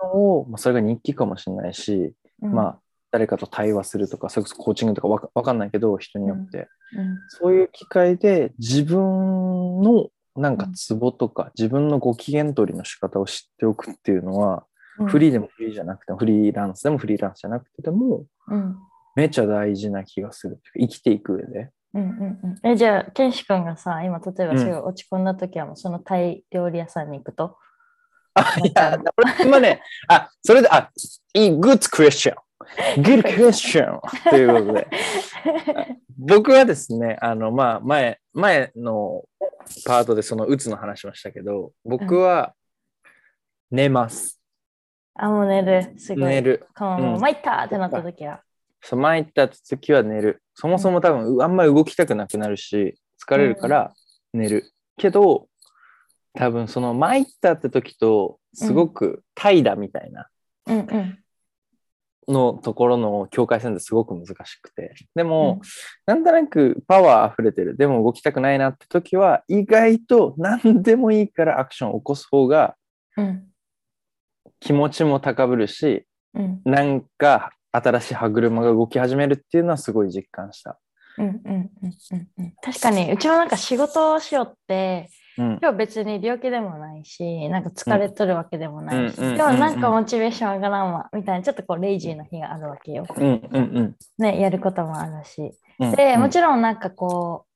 のをまあ、それが日記かもしれないし、うん。まあ誰かと対話するとか、それこそコーチングとかわかわかんないけど、人によって。うんそういう機会で自分のなんかツボとか、自分のご機嫌取りの仕方を知っておくっていうのは、うんフリーでもフリーじゃなくても、フリーランスでもフリーランスじゃなくてでも、うんめちゃ大事な気がする。生きていく上で。うんうんうんえじゃあ、ケンシ君がさ、今、例えばすごい落ち込んだ時は、もうそのタイ料理屋さんに行くと。あ、いや、俺今ね、あ、それで、あ、いい、good question. Good question. ということで、僕はですね、あの、まあ、前、前のパートでそのうつの話もしたけど、僕は寝ます。あ、もう寝る。すごい。寝る。この、うん参ったってなった時は。そう前行った時は寝る。そもそも多分、うあんまり動きたくなくなるし、疲れるから寝る。けど、多分その参ったって時と、すごく怠惰みたいなうんうん。のところの境界線ってすごく難しくて。でも、なんとなくパワー溢れてる。でも動きたくないなって時は、意外と何でもいいからアクションを起こす方がうん気持ちも高ぶるし、うんなんか新しい歯車が動き始めるっていうのはすごい実感した。うんうんうんうんうん確かにうちもなんか仕事をしようってうん。今日別に病気でもないしなんか疲れとるわけでもないし、今日なんかモチベーション上がらんわみたいなちょっとこうレイジーな日があるわけよ。ねやることもあるし。うん。でもろちろんなんかこ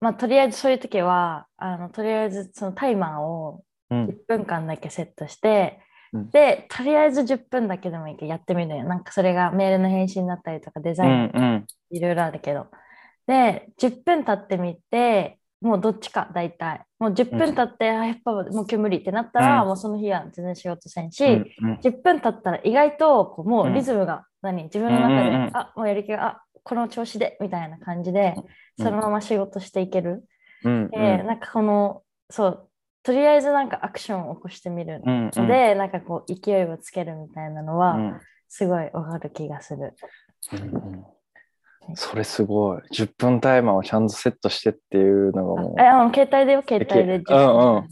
うまあとりあえずそういう時はあのとりあえずそのタイマーをん。10分間だけセットして、うん。でとりあえず10分だけでもいいけどやってみるよ。なんかそれがメールの返信だったりとかデザうイン。いろいろあるけど。で10分経ってみてもうどっちか大体。もう10分経って、あやっぱもう今日無理ってなったら、うん。もうその日は全然仕事せんし、うんうん。10分経ったら意外とこうもうリズムが何、自分の中で、うんうんうん。あもうやる気があこの調子でみたいな感じでうん。そのまま仕事していける、うんでなんかこのそうとりあえずなんかアクションを起こしてみるうんので、なんかこう勢いをつけるみたいなのは、うん。すごいわかる気がする。うんうんそれすごい。10分タイマーをちゃんとセットしてっていうのがもう。ああの携帯でよ、携帯で10分、うんうん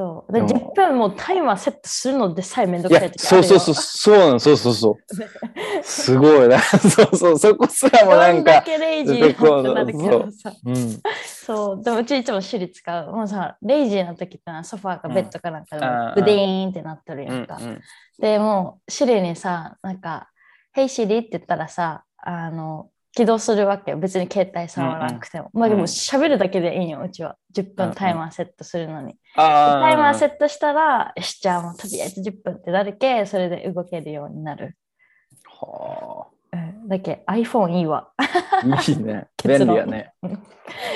そう。で、でも10分もうタイマーセットするのでさえめんどくさい、そうそうそう、そうなの、そうそうそう。すごいな。そうそう、そこすらもなどんだんか。けレイジーなってなるけどさ。うん。そう。でもうちいつもシリ使う。もうさ、レイジーな時ってソファーかベッドかなんかでうんもグデーンってなってるやうんんか。でもうシリにさ、なんか、Hey シリって言ったらさ、あの、起動するわけよ。別に携帯触らなくても。まあでも喋るだけでいいよ、うちは。10分タイマーセットするのに。あタイマーセッットしたら、よし、じゃあもうとりあえず10分ってなるけ、それで動けるようになる。ト。はうん、だけ iPhone いいわ。あ。いいね。便利やね うん。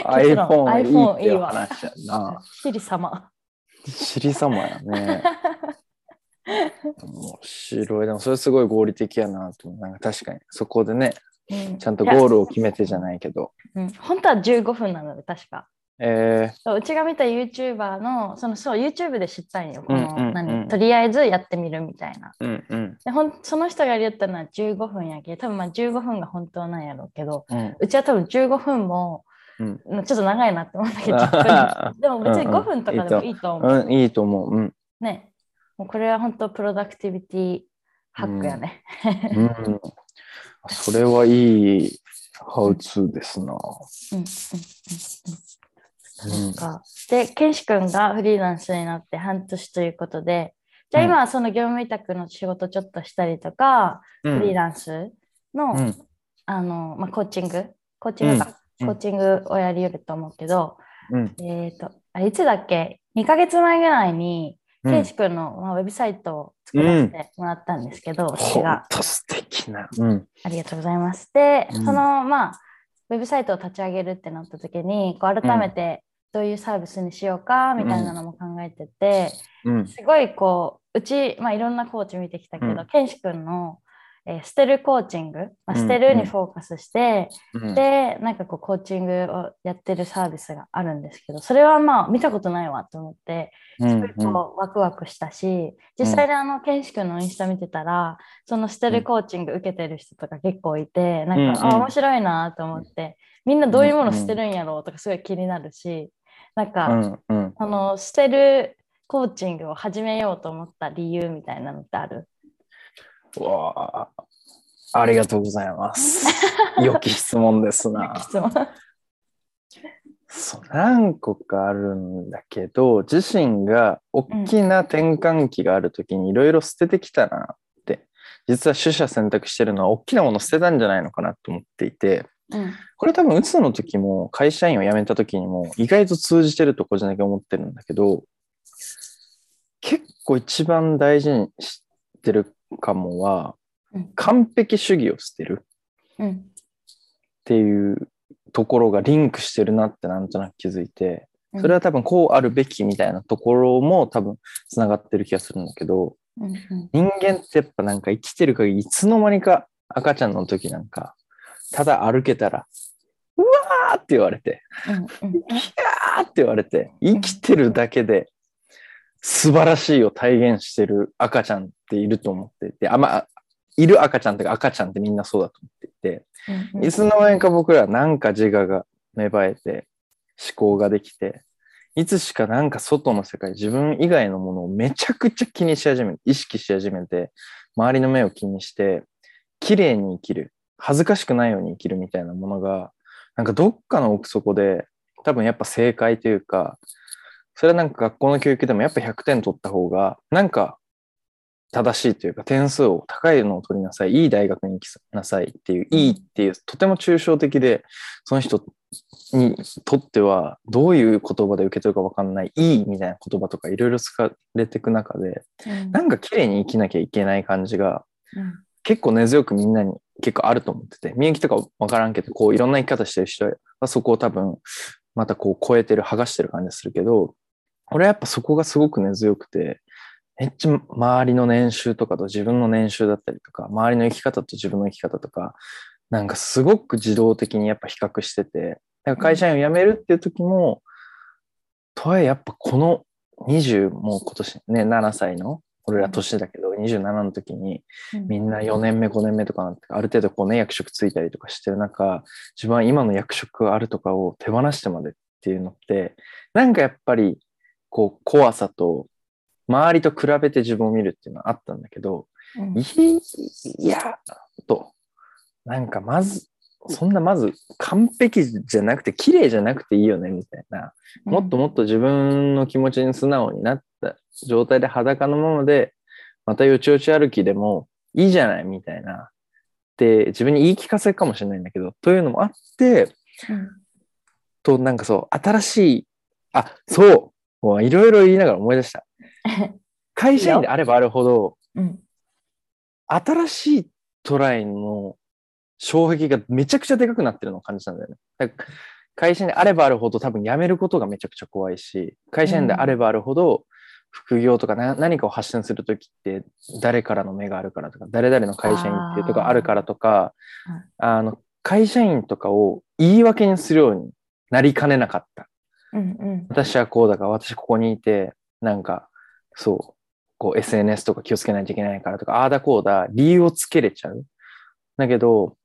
iPhone いいわ話やな。シリ様。知り様やね。面白い。でもそれすごい合理的やなと。なんか確かにそこでね、うんちゃんとゴールを決めてじゃないけど。うん、本当は15分なので、確か。えそううちが見た YouTuber の、そのそう、YouTube で知ったんよ。この、うんうんうん何とりあえずやってみるみたいな。ー、うんうんでほんその人が言ったのは15分やけ、多分まあ15分が本当なんやろうけど、うん。うちは多分15分も、うんちょっと長いなって思うんだけど、10分でも別に5分とかでもいいと思う。うん、いいと思う。うん。ね。もうこれは本当プロダクティビティハックやね。うん、それはいいハウツーですな。うんうんうんうん。か。で、ケンシ君がフリーランスになって半年ということで、じゃあ今はその業務委託の仕事ちょっとしたりとか、うん。フリーランスの,、うん。あのまあ、コーチング、コーチングか、うん。コーチングをやりよると思うけど、うん。えっ、とあ、いつだっけ ?2 ヶ月前ぐらいに、うんケンシ君の、まあ、ウェブサイトを作らせてもらったんですけど、私ほんが。と素敵な。うん。ありがとうございます。で、うんそのまあウェブサイトを立ち上げるってなった時にこう改めてどういうサービスにしようかみたいなのも考えてて、うん。すごいこううち、まあ、いろんなコーチ見てきたけど、うんケンシ君の、えー捨てるコーチング、まあ、うん捨てるにフォーカスして、うん。でなんかこうコーチングをやってるサービスがあるんですけどそれはまあ見たことないわと思ってうんすごいこうワクワクしたし、実際にあの、ケンシ君のインスタ見てたら、その捨てるコーチング受けてる人とか結構いて、なんか、うんうん。あ、面白いなと思って、みんなどういうもの捨てるんやろうとかすごい気になるし、なんか、うんうん。あの、捨てるコーチングを始めようと思った理由みたいなのってある？わあ。ありがとうございます。良き質問ですな。質問。そう何個かあるんだけど自身が大きな転換期がある時にいろいろ捨ててきたなって、実は取捨選択してるのは大きなもの捨てたんじゃないのかなと思っていてうん。これ多分うつの時も会社員を辞めた時にも意外と通じてるとこじゃなきゃ思ってるんだけど結構一番大事にしてるかもはうん。完璧主義を捨てる。うん。っていうところがリンクしてるなってなんとなく気づいてうん。それは多分こうあるべきみたいなところも多分つながってる気がするんだけど人間ってやっぱなんか生きてる限りいつの間にか赤ちゃんの時なんかただ歩けたらうわーって言われてうんうん。キャーって言われて生きてるだけで素晴らしいを体現してる赤ちゃんっていると思っていてあまあいる赤ちゃんとか赤ちゃんってみんなそうだと思っていてうんうん。いつの間にか僕らはなんか自我が芽生えて思考ができていつしかなんか外の世界自分以外のものをめちゃくちゃ気にし始めて意識し始めて周りの目を気にして綺麗に生きる恥ずかしくないように生きるみたいなものがなんかどっかの奥底で多分やっぱ正解というか、それはなんか学校の教育でもやっぱ100点取った方が、なんか正しいというか点数を高いのを取りなさい、いい大学に行きなさいっていう、いいっていう、とても抽象的で、その人にとってはどういう言葉で受け取るか分かんない、いいみたいな言葉とかいろいろ使われていく中で、うん。なんか綺麗に生きなきゃいけない感じがうん。結構根強くみんなに結構あると思ってて、みゆきとか分からんけど、こういろんな生き方してる人はそこを多分またこう超えてる、剥がしてる感じがするけど、俺はやっぱそこがすごく根強くて、めっちゃ周りの年収とかと自分の年収だったりとか、周りの生き方と自分の生き方とか、なんかすごく自動的にやっぱ比較してて、だから会社員を辞めるっていう時も、とはいえやっぱこの20、もう今年ね、7歳の、俺ら年だけど、27の時に、みんな4年目、5年目とかなって、ある程度こうね、役職ついたりとかしてる中、自分は今の役職があるとかを手放してまでっていうのって、なんかやっぱり、こう、怖さと、周りと比べて自分を見るっていうのはあったんだけど、うんいや、と、なんかまず、そんなまず完璧じゃなくて、綺麗じゃなくていいよね、みたいな。もっともっと自分の気持ちに素直になった状態で裸のままで、またよちよち歩きでもいいじゃないみたいな。って自分に言い聞かせかもしれないんだけど、というのもあって、うんと、なんかそう、新しい、あ、そう、もういろいろ言いながら思い出した。会社員であればあるほど、うん新しいトライの障壁がめちゃくちゃでかくなってるのを感じたんだよね。会社員であればあるほど多分辞めることがめちゃくちゃ怖いし、会社員であればあるほど副業とかな何かを発信するときって誰からの目があるからとか、誰々の会社員っていうとかあるからとか、あの、会社員とかを言い訳にするようになりかねなかった。うんうん私はこうだから、私ここにいて、なんか、そう、こう SNS とか気をつけないといけないからとか、ああだこうだ、理由をつけれちゃう。だけど、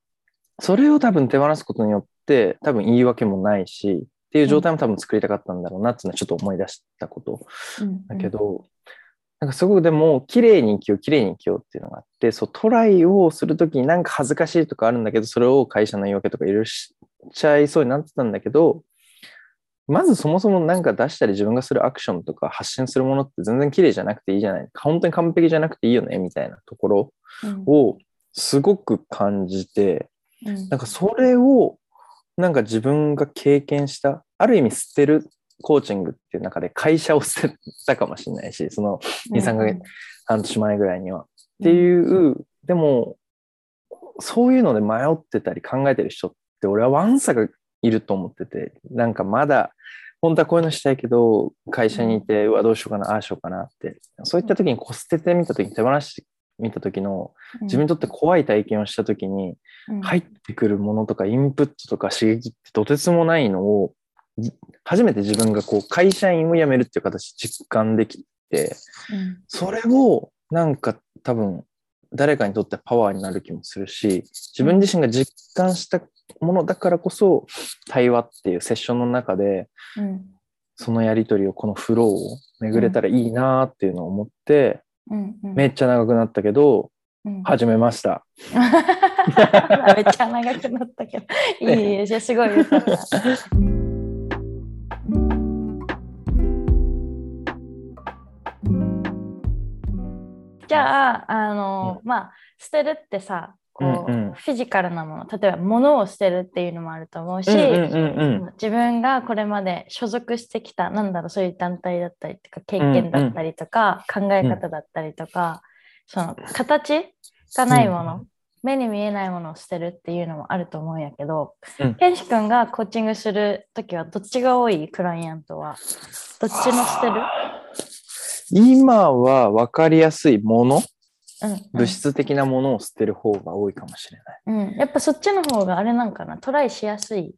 それを多分手放すことによって、多分言い訳もないし、っていう状態も多分作りたかったんだろうなっていうのはちょっと思い出したことうんだけど、なんかすごくでも、綺麗に生きよう、綺麗に生きようっていうのがあって、そう、トライをするときになんか恥ずかしいとかあるんだけど、それを会社の言い訳とかいろいろしちゃいそうになってたんだけど、まずそもそもなんか出したり自分がするアクションとか発信するものって全然綺麗じゃなくていいじゃない。本当に完璧じゃなくていいよね、みたいなところうん。をすごく感じて、うん。なんかそれをなんか自分が経験した、ある意味捨てるコーチングっていう中で会社を捨てたかもしれないし、その2、3ヶ月、半年前ぐらいには。っていう、でも、そういうので迷ってたり考えてる人って俺はワンサがいると思ってて、なんかまだ、本当はこういうのしたいけど、会社にいて、うわ、どうしようかな、ああしようかなって。そういった時にこう捨ててみた時に手放してみた時の自分にとって怖い体験をした時に、うん。入ってくるものとかインプットとか刺激ってとてつもないのをじ初めて自分がこう会社員を辞めるっていう形で実感できてうん。それをなんか多分誰かにとってパワーになる気もするし自分自身が実感したものだからこそ対話っていうセッションの中でうんそのやり取りをこのフローを巡れたらいいなっていうのを思ってうんうんめっちゃ長くなったけどうん始めました。めっちゃ長くなったけど。いいいい、じゃあすごいよかった。じゃあ、あの、まあ、捨てるってさ、こう、うんうん。フィジカルなもの、例えば物を捨てるっていうのもあると思うし、うんうんうんうん。自分がこれまで所属してきた、なんだろう、そういう団体だったりとか、経験だったりとか、考え方だったりとか、その形がないもの、目に見えないものを捨てるっていうのもあると思うんやけど、うん。ケンシ君がコーチングするときはどっちが多いクライアントは？どっちの捨てる？今は分かりやすいもの、うんうん物質的なものを捨てる方が多いかもしれない。うん、やっぱそっちの方があれなんかなトライしやすい。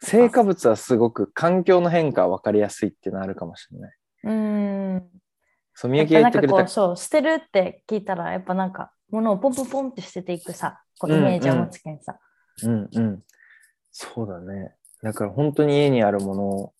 成果物はすごく環境の変化は分かりやすいっていうのはあるかもしれない。うん。そう、宮やっ城がぱなんかこう、言ってくれた。そう、捨てるって聞いたら、やっぱなんか、物をポンポンポンって捨てていくさ、こうイメージを持つけんさ。うんうん。そうだね。だから本当に家にあるものを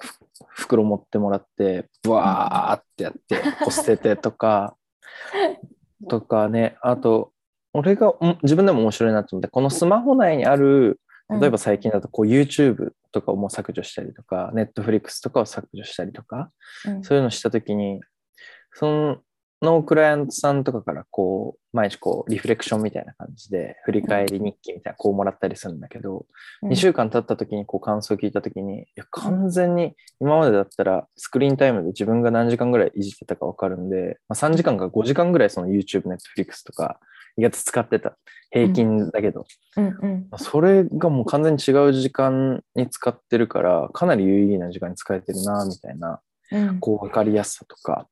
ふ袋持ってもらって、ブワーってやって、こう捨ててとか、とかね、あと、俺がん自分でも面白いなと思って、このスマホ内にある例えば最近だとこう YouTube とかをもう削除したりとか、Netflix とかを削除したりとか、うん。そういうのしたときに、そのクライアントさんとかからこう、毎日こう、リフレクションみたいな感じで、振り返り日記みたいな、こうもらったりするんだけど、うん。2週間経った時にこう感想を聞いた時に、いや、完全に今までだったらスクリーンタイムで自分が何時間ぐらいいじってたかわかるんで、まあ、3時間か5時間ぐらいその YouTube、Netflix とか、意外と使ってた。平均だけど、うんうん。それがもう完全に違う時間に使ってるから、かなり有意義な時間に使えてるな、みたいな、うん。こう分かりやすさとか。うんうん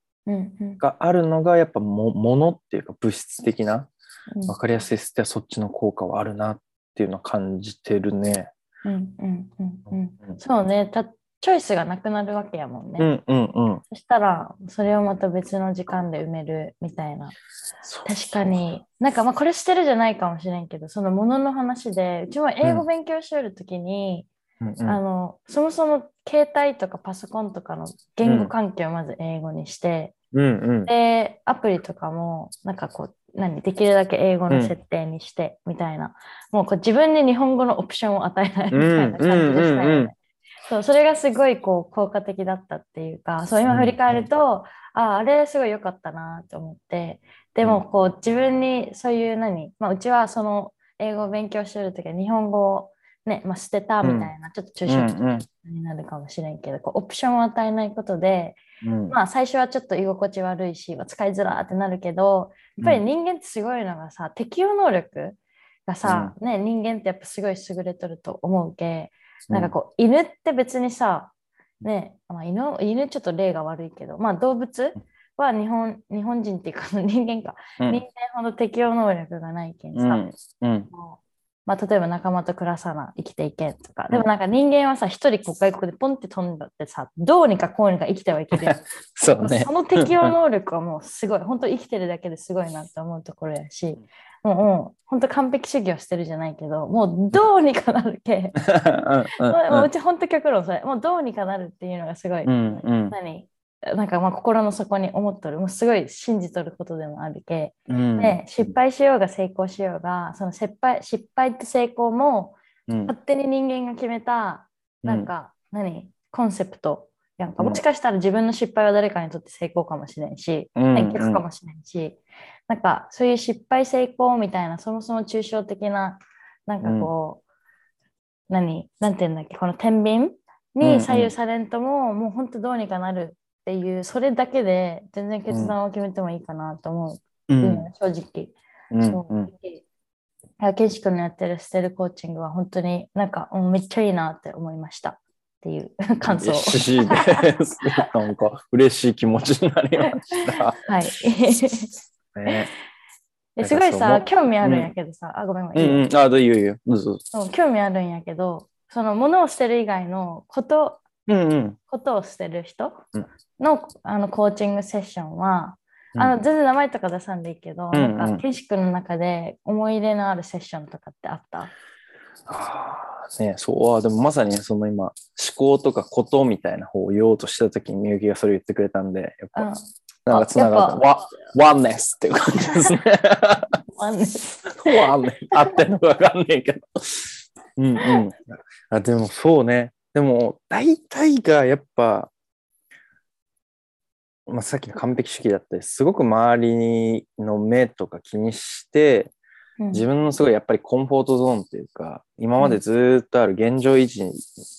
があるのが、やっぱもものっていうか物質的なうん。分かりやすいってそっちの効果はあるなっていうのは感じてるね。そうね。たチョイスがなくなるわけやもんね、うんうんうん。そしたらそれをまた別の時間で埋めるみたいな。確かに。なんかまあこれしてるじゃないかもしれんけどそのものの話でうちも英語勉強してる時に、うんうん。あのそもそも携帯とかパソコンとかの言語環境をまず英語にして、うんうん。でアプリとかもなんかこう何できるだけ英語の設定にしてみたいな、もうこう自分に日本語のオプションを与えないみたいな感じでしたよね。うんうんうんうん。そうそれがすごいこう効果的だったっていうかそう今振り返ると、ああれすごい良かったなと思って。でもこう自分にそういう何、まあ、うちはその英語を勉強してる時は日本語をね、まあ、捨てたみたいな、ちょっと抽象的うんになるかもしれんけど、こうオプションを与えないことで、うん。まあ最初はちょっと居心地悪いし、まあ使いづらーってなるけど、やっぱり人間ってすごいのがさ、適応能力がさ、ね、人間ってやっぱすごい優れとると思うけ、なんかこう、犬って別にさ、ね、まあ、犬犬ちょっと例が悪いけど、まあ動物は日本日本人っていうか 人間か、うん。人間ほど適応能力がないけんさ、うんまあ、例えば仲間と暮らさな生きていけんとか、でもなんか人間はさ一人こう外国でポンって飛んだってさどうにかこうにか生きてはいけるやん。そうね。そ。の適応能力はもうすごい。本当生きてるだけですごいなって思うところやし。もうもう本当完璧主義をしてるじゃないけどもうどうにかなるけ。うん もうもううち本当極論それ。もうどうにかなるっていうのがすごい、うんうん。何？なんかまあ心の底に思っとる。もうすごい信じとることでもあるけ、うん。で失敗しようが成功しようがその失敗失敗と成功もうん。勝手に人間が決めたなんか、何？コンセプト。やんかうん。もしかしたら自分の失敗は誰かにとって成功かもしれんし、うんかもしれんし、なんかそういう失敗成功みたいなそもそも抽象的ななんかこう、何？なんて言うんだっけ？この天秤うんうん。に左右されんとも、もう本当どうにかなるっていうそれだけで全然決断を決めてもいいかなと思う、うんうん正直。うんそううんいやケンシ君のやってるステルコーチングは本当になんかうんめっちゃいいなって思いましたっていう感想。嬉しいです。なんか嬉しい気持ちになりました。はい。ね、ですごいさ興味あるんやけどさ、あごめんごめん、うんうん。あ、どういいよ。どうぞ。そう興味あるんやけどその物を捨てる以外のことうんうん。ことを捨てる人？うんの,、あのコーチングセッションは、うんあの全然名前とか出さんでいいけど、うんうんなんかケンシ君の中で思い入れのあるセッションとかってあった？ああ、ねそう、あでもまさにその今、思考とかことみたいな方を言おうとしたときにみゆきがそれ言ってくれたんで、やっぱ、うんなんかつながった。あわ、ワンネスっていう感じですね。あんねワンネス。合ってんのかわかんねえけど。うんうん。あでもそうね。でも、大体がやっぱ、まあ、さっきの完璧主義だったり、すごく周りの目とか気にして、うん。自分のすごいやっぱりコンフォートゾーンっていうか、今までずーっとある現状維持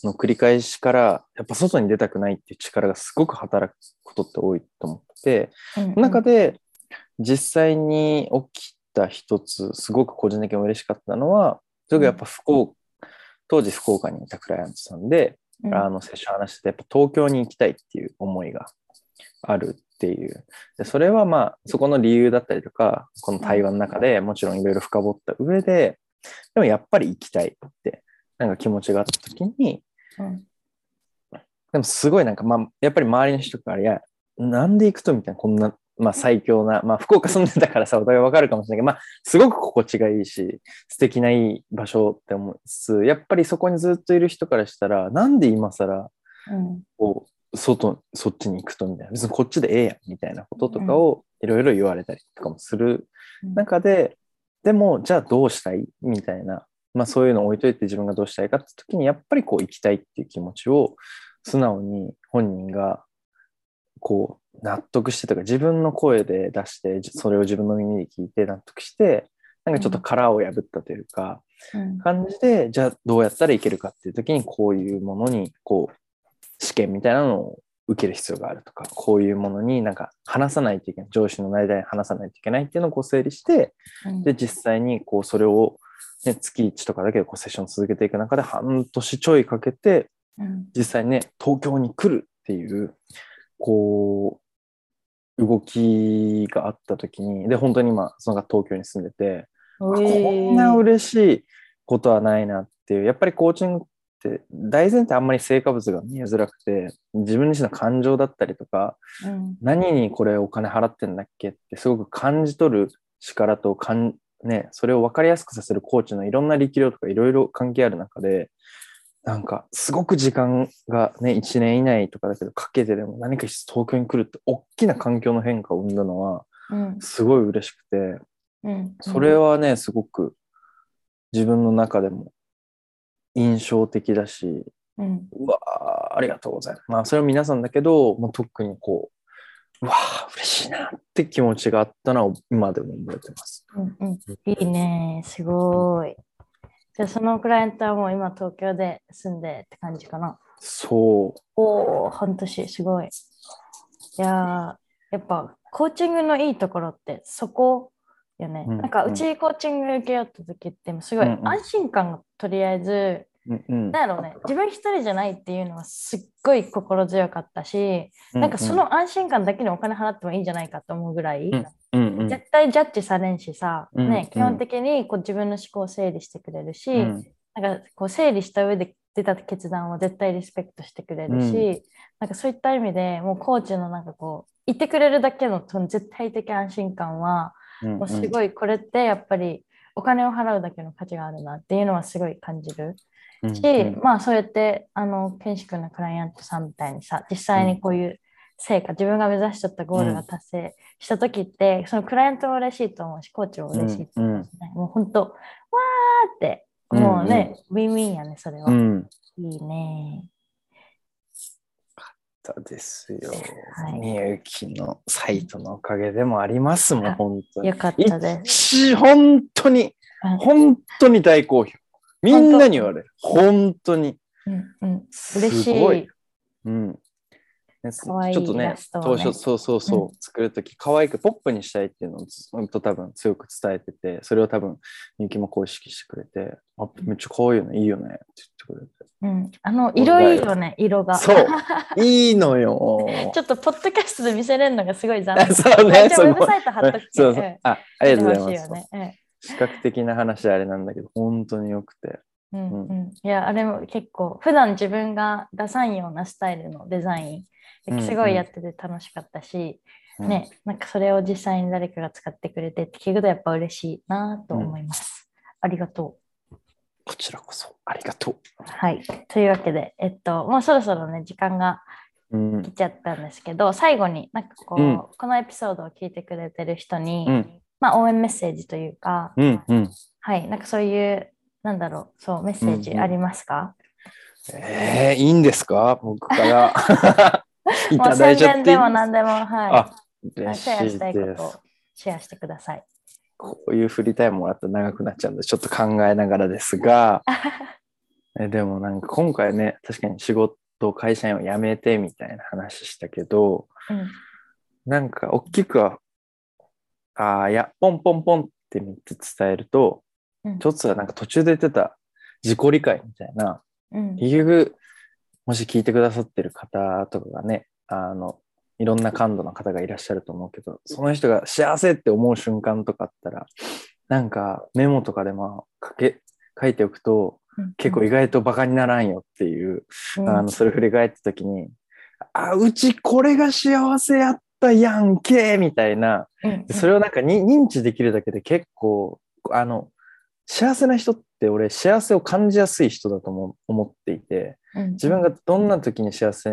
の繰り返しから、やっぱ外に出たくないっていう力がすごく働くことって多いと思ってて、うん。中で実際に起きた一つ、すごく個人的に嬉しかったのは、すごくやっぱ福岡、当時福岡にいたクライアントさんで、うん。あの、セッション話してて、やっぱ東京に行きたいっていう思いがあるっていう。で、それはまあ、そこの理由だったりとか、この対話の中でもちろんいろいろ深掘った上で、でもやっぱり行きたいって、なんか気持ちがあった時に、うん。でもすごいなんか、まあ、やっぱり周りの人から、いや、なんで行くとみたいな、こんな、まあ最強な、まあ福岡住んでたからさ、お互いわかるかもしれないけど、まあすごく心地がいいし、素敵ないい場所って思いつつ、やっぱりそこにずっといる人からしたら、なんで今更、うん。こう、外、そっちに行くとみたいな、別にこっちでええやんみたいなこととかをいろいろ言われたりとかもするうん。中で、でも、じゃあどうしたいみたいな。まあそういうのを置いといて自分がどうしたいかって時にやっぱりこう行きたいっていう気持ちを素直に本人がこう納得してとか自分の声で出してそれを自分の耳で聞いて納得してなんかちょっと殻を破ったというか、うん。感じで、じゃあどうやったらいけるかっていう時にこういうものにこう試験みたいなのを受ける必要があるとかこういうものになんか話さないといけない上司の間に話さないといけないっていうのをこう整理してうん。で実際にこうそれを、ね、月1とかだけでこうセッション続けていく中で半年ちょいかけてうん。実際にね東京に来るっていうこう動きがあった時にで本当に今その東京に住んでておこんな嬉しいことはないなっていうやっぱりコーチングって大前提あんまり成果物が見えづらくて自分自身の感情だったりとかうん。何にこれお金払ってんだっけってすごく感じ取る力とかん、ね、それを分かりやすくさせるコーチのいろんな力量とかいろいろ関係ある中でなんかすごく時間がね1年以内とかだけどかけてでも何か東京に来るって大きな環境の変化を生んだのはうん。すごい嬉しくてうん。それはねすごく自分の中でも印象的だしうんうわーありがとうございます。まあそれは皆さんだけど、もう特にこう、うわー嬉しいなって気持ちがあったのは今でも覚えてます。うんうんいいね、すごい。じゃあそのクライアントはもう今東京で住んでって感じかな。そおお、半年、すごい。いやーやっぱコーチングのいいところってそこよね。うんなんかうちコーチング受けようった時ってすごいうんうん。安心感がとりあえず、う。うんうん。なんやろうね、自分一人じゃないっていうのはすっごい心強かったし、なんかそ、の安心感だけにお金払ってもいいんじゃないかと思うぐらい、うんうんうん、絶対ジャッジされんしさ、うんね、うん。基本的にこう自分の思考を整理してくれるし、うん。なんかこう整理した上で出た決断を絶対リスペクトしてくれるし、うん。なんかそういった意味でもうコーチのなんかこういてくれるだけの絶対的安心感はうんもうすごいこれってやっぱりお金を払うだけの価値があるなっていうのはすごい感じる。うんし、うん。まあそうやってあの健志くんのクライアントさんみたいにさ実際にこういう成果、自分が目指しちゃったゴールが達成した時って、そのクライアントも嬉しいと思うしコーチも嬉しいと思うしね、もう本当わーってもうね、ウィンウィンやねそれは、うん。いいねそうですよ。はいみゆきのサイトのおかげでもありますもん、あ本当に。よかったです一本当に、うん本当に大好評。みんなに言われる。本当に。うんうんす嬉しい。うん。ちょっとねね。当初そうそうそう、作るとき可愛くポップにしたいっていうのをずっと多分強く伝えててそれを多分みゆきもこう意識してくれてあめっちゃ可愛いよねいいよねって言ってうん、あの色いいよね色が。くれてそう。いいのよ。ちょっとポッドキャストで見せれるのがすごい残念。そうねじゃあウェブサイト貼っとくけそうそう。うん。あありがとうございます、ほしいよね。視覚的な話であれなんだけど本当によくて。うんうん。うん、いやあれも結構普段自分が出さんようなスタイルのデザイうんうんンすごいやってて楽しかったし、うん。ねなんかそれを実際に誰かが使ってくれてって聞くとやっぱ嬉しいなと思います、ありがとう。こちらこそありがとはい。というわけでえっともうそろそろね時間がううん。来ちゃったんですけど最後になんかこう、うん。このエピソードを聞いてくれてる人に、うん。まあ応援メッセージというか、うんうん。はい。なんかそういうなんだろうそうメッセージうんうん。ありますか、えー、いいんですか？僕から いもうただい宣伝ちゃっていいでも何でもはい。あ嬉シェアしたいことを。シェアしてください。こういうフリータイムもらったら長くなっちゃうんで、ちょっと考えながらですが、えでもなんか今回ね、確かに仕事、会社員を辞めてみたいな話したけど、うん。なんか大きくは、ああ、いや、ポンポンポンって3つ伝えると、うん。一つはなんか途中で言ってた自己理解みたいな、うん。結局、もし聞いてくださってる方とかがね、あの、いろんな感度の方がいらっしゃると思うけど、その人が幸せって思う瞬間とかあったら、なんかメモとかでも書け、書いておくと、結構意外とバカにならんよっていう、うん。あの、それ振り返った時に、あ、うちこれが幸せやったやんけみたいな、それをなんかに認知できるだけで結構、あの、幸せな人って俺幸せを感じやすい人だと思思っていて、うん。自分がどんな時に幸せ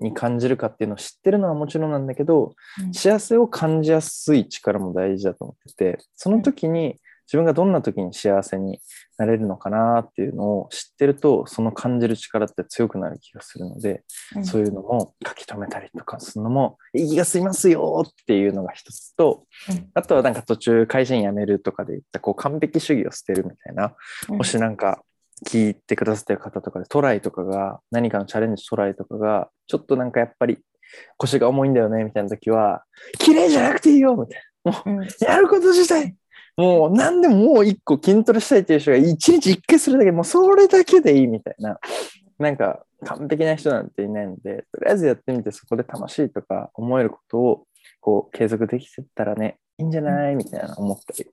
に感じるかっていうのを知ってるのはもちろんなんだけど、うん。幸せを感じやすい力も大事だと思ってて、その時に自分がどんな時に幸せになれるのかなっていうのを知ってると、その感じる力って強くなる気がするので、うん。そういうのも書き留めたりとかするのも、いい気が吸いますよっていうのが一つと、うん。あとはなんか途中会社員辞めるとかで言った、こう完璧主義を捨てるみたいな、うん。もしなんか聞いてくださってる方とかでトライとかが、何かのチャレンジトライとかが、ちょっとなんかやっぱり腰が重いんだよねみたいな時は、綺麗じゃなくていいよみたいな。もうん。うやること自体、もう何でももう一個筋トレしたいっていう人が一日一回するだけ、もうそれだけでいいみたいな。なんか完璧な人なんていないので、とりあえずやってみてそこで楽しいとか思えることをこう継続できてったらね、いいんじゃないみたいな思ったり。うん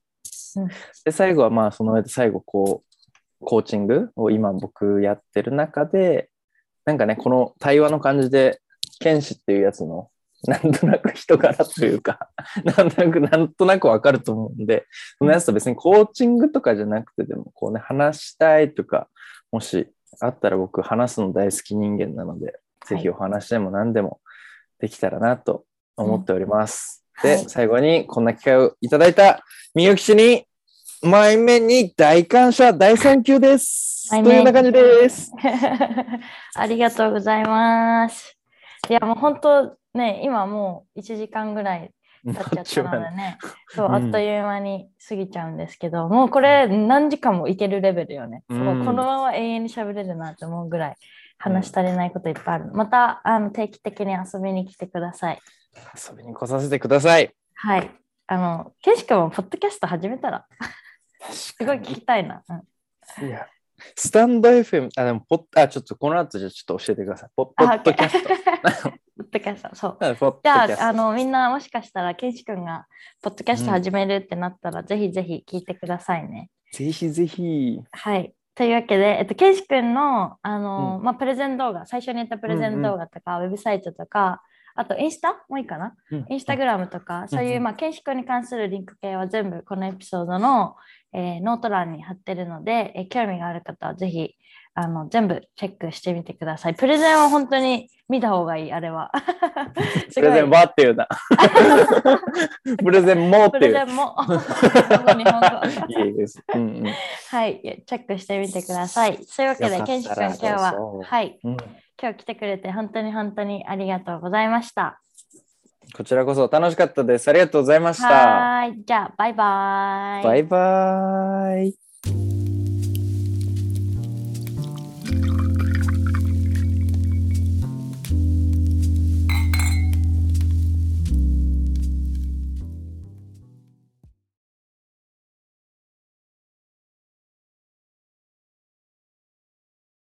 で、最後はまあその上で最後こう、コーチングを今僕やってる中で、なんかね、この対話の感じで、剣士っていうやつの、なんとなく人柄というか、なんとなく、なんとなくわかると思うんで、そのやつと別にコーチングとかじゃなくてでも、こうね、話したいとか、もしあったら僕話すの大好き人間なので、ぜひお話でも何でもできたらなと思っております。で、はい最後にこんな機会をいただいたみゆき氏に、前面に大感謝、大サンキューです。というような感じです。ありがとうございます。いや、もう本当ね、今もう1時間ぐらい経っちゃったのでね、そう、うんあっという間に過ぎちゃうんですけど、もうこれ何時間もいけるレベルよね。うんこのまま永遠に喋れるなって思うぐらい話し足りないこといっぱいある。またあの定期的に遊びに来てください。遊びに来させてください。はい。あの、ケンシ君もポッドキャスト始めたら、すごい聞きたいな。うんいや、スタンド FM、あ、でもポッ、あ、ちょっとこの後じゃあちょっと教えてください。ポポッドキャスト。ト。ポッドキャスト、そう。じゃあ、あの、みんなもしかしたら、ケンシ君がポッドキャスト始めるってなったら、ぜひぜひ聞いてくださいね。ぜひぜひ。はい。というわけで、えっと、ケンシ君の、あの、まあ、プレゼン動画、最初に言ったプレゼン動画とか、ウェブサイトとか、あと、インスタもいいかな？インスタグラムとか、そういう、うんまあ、ケンシ君に関するリンク系は全部このエピソードの、えーノート欄に貼ってるので、えー興味がある方はぜひあの全部チェックしてみてください。プレゼンは本当に見た方がいい、あれは。プレゼンはっていうな。プレゼンもっていう。プレゼンもいいです。うんうん。はい、チェックしてみてください。そういうわけで、ケンシ君今日ははい、うん今日来てくれて本当に本当にありがとうございました。こちらこそ楽しかったです。ありがとうございました。はーい、じゃあ、バイバイ。バイバイ。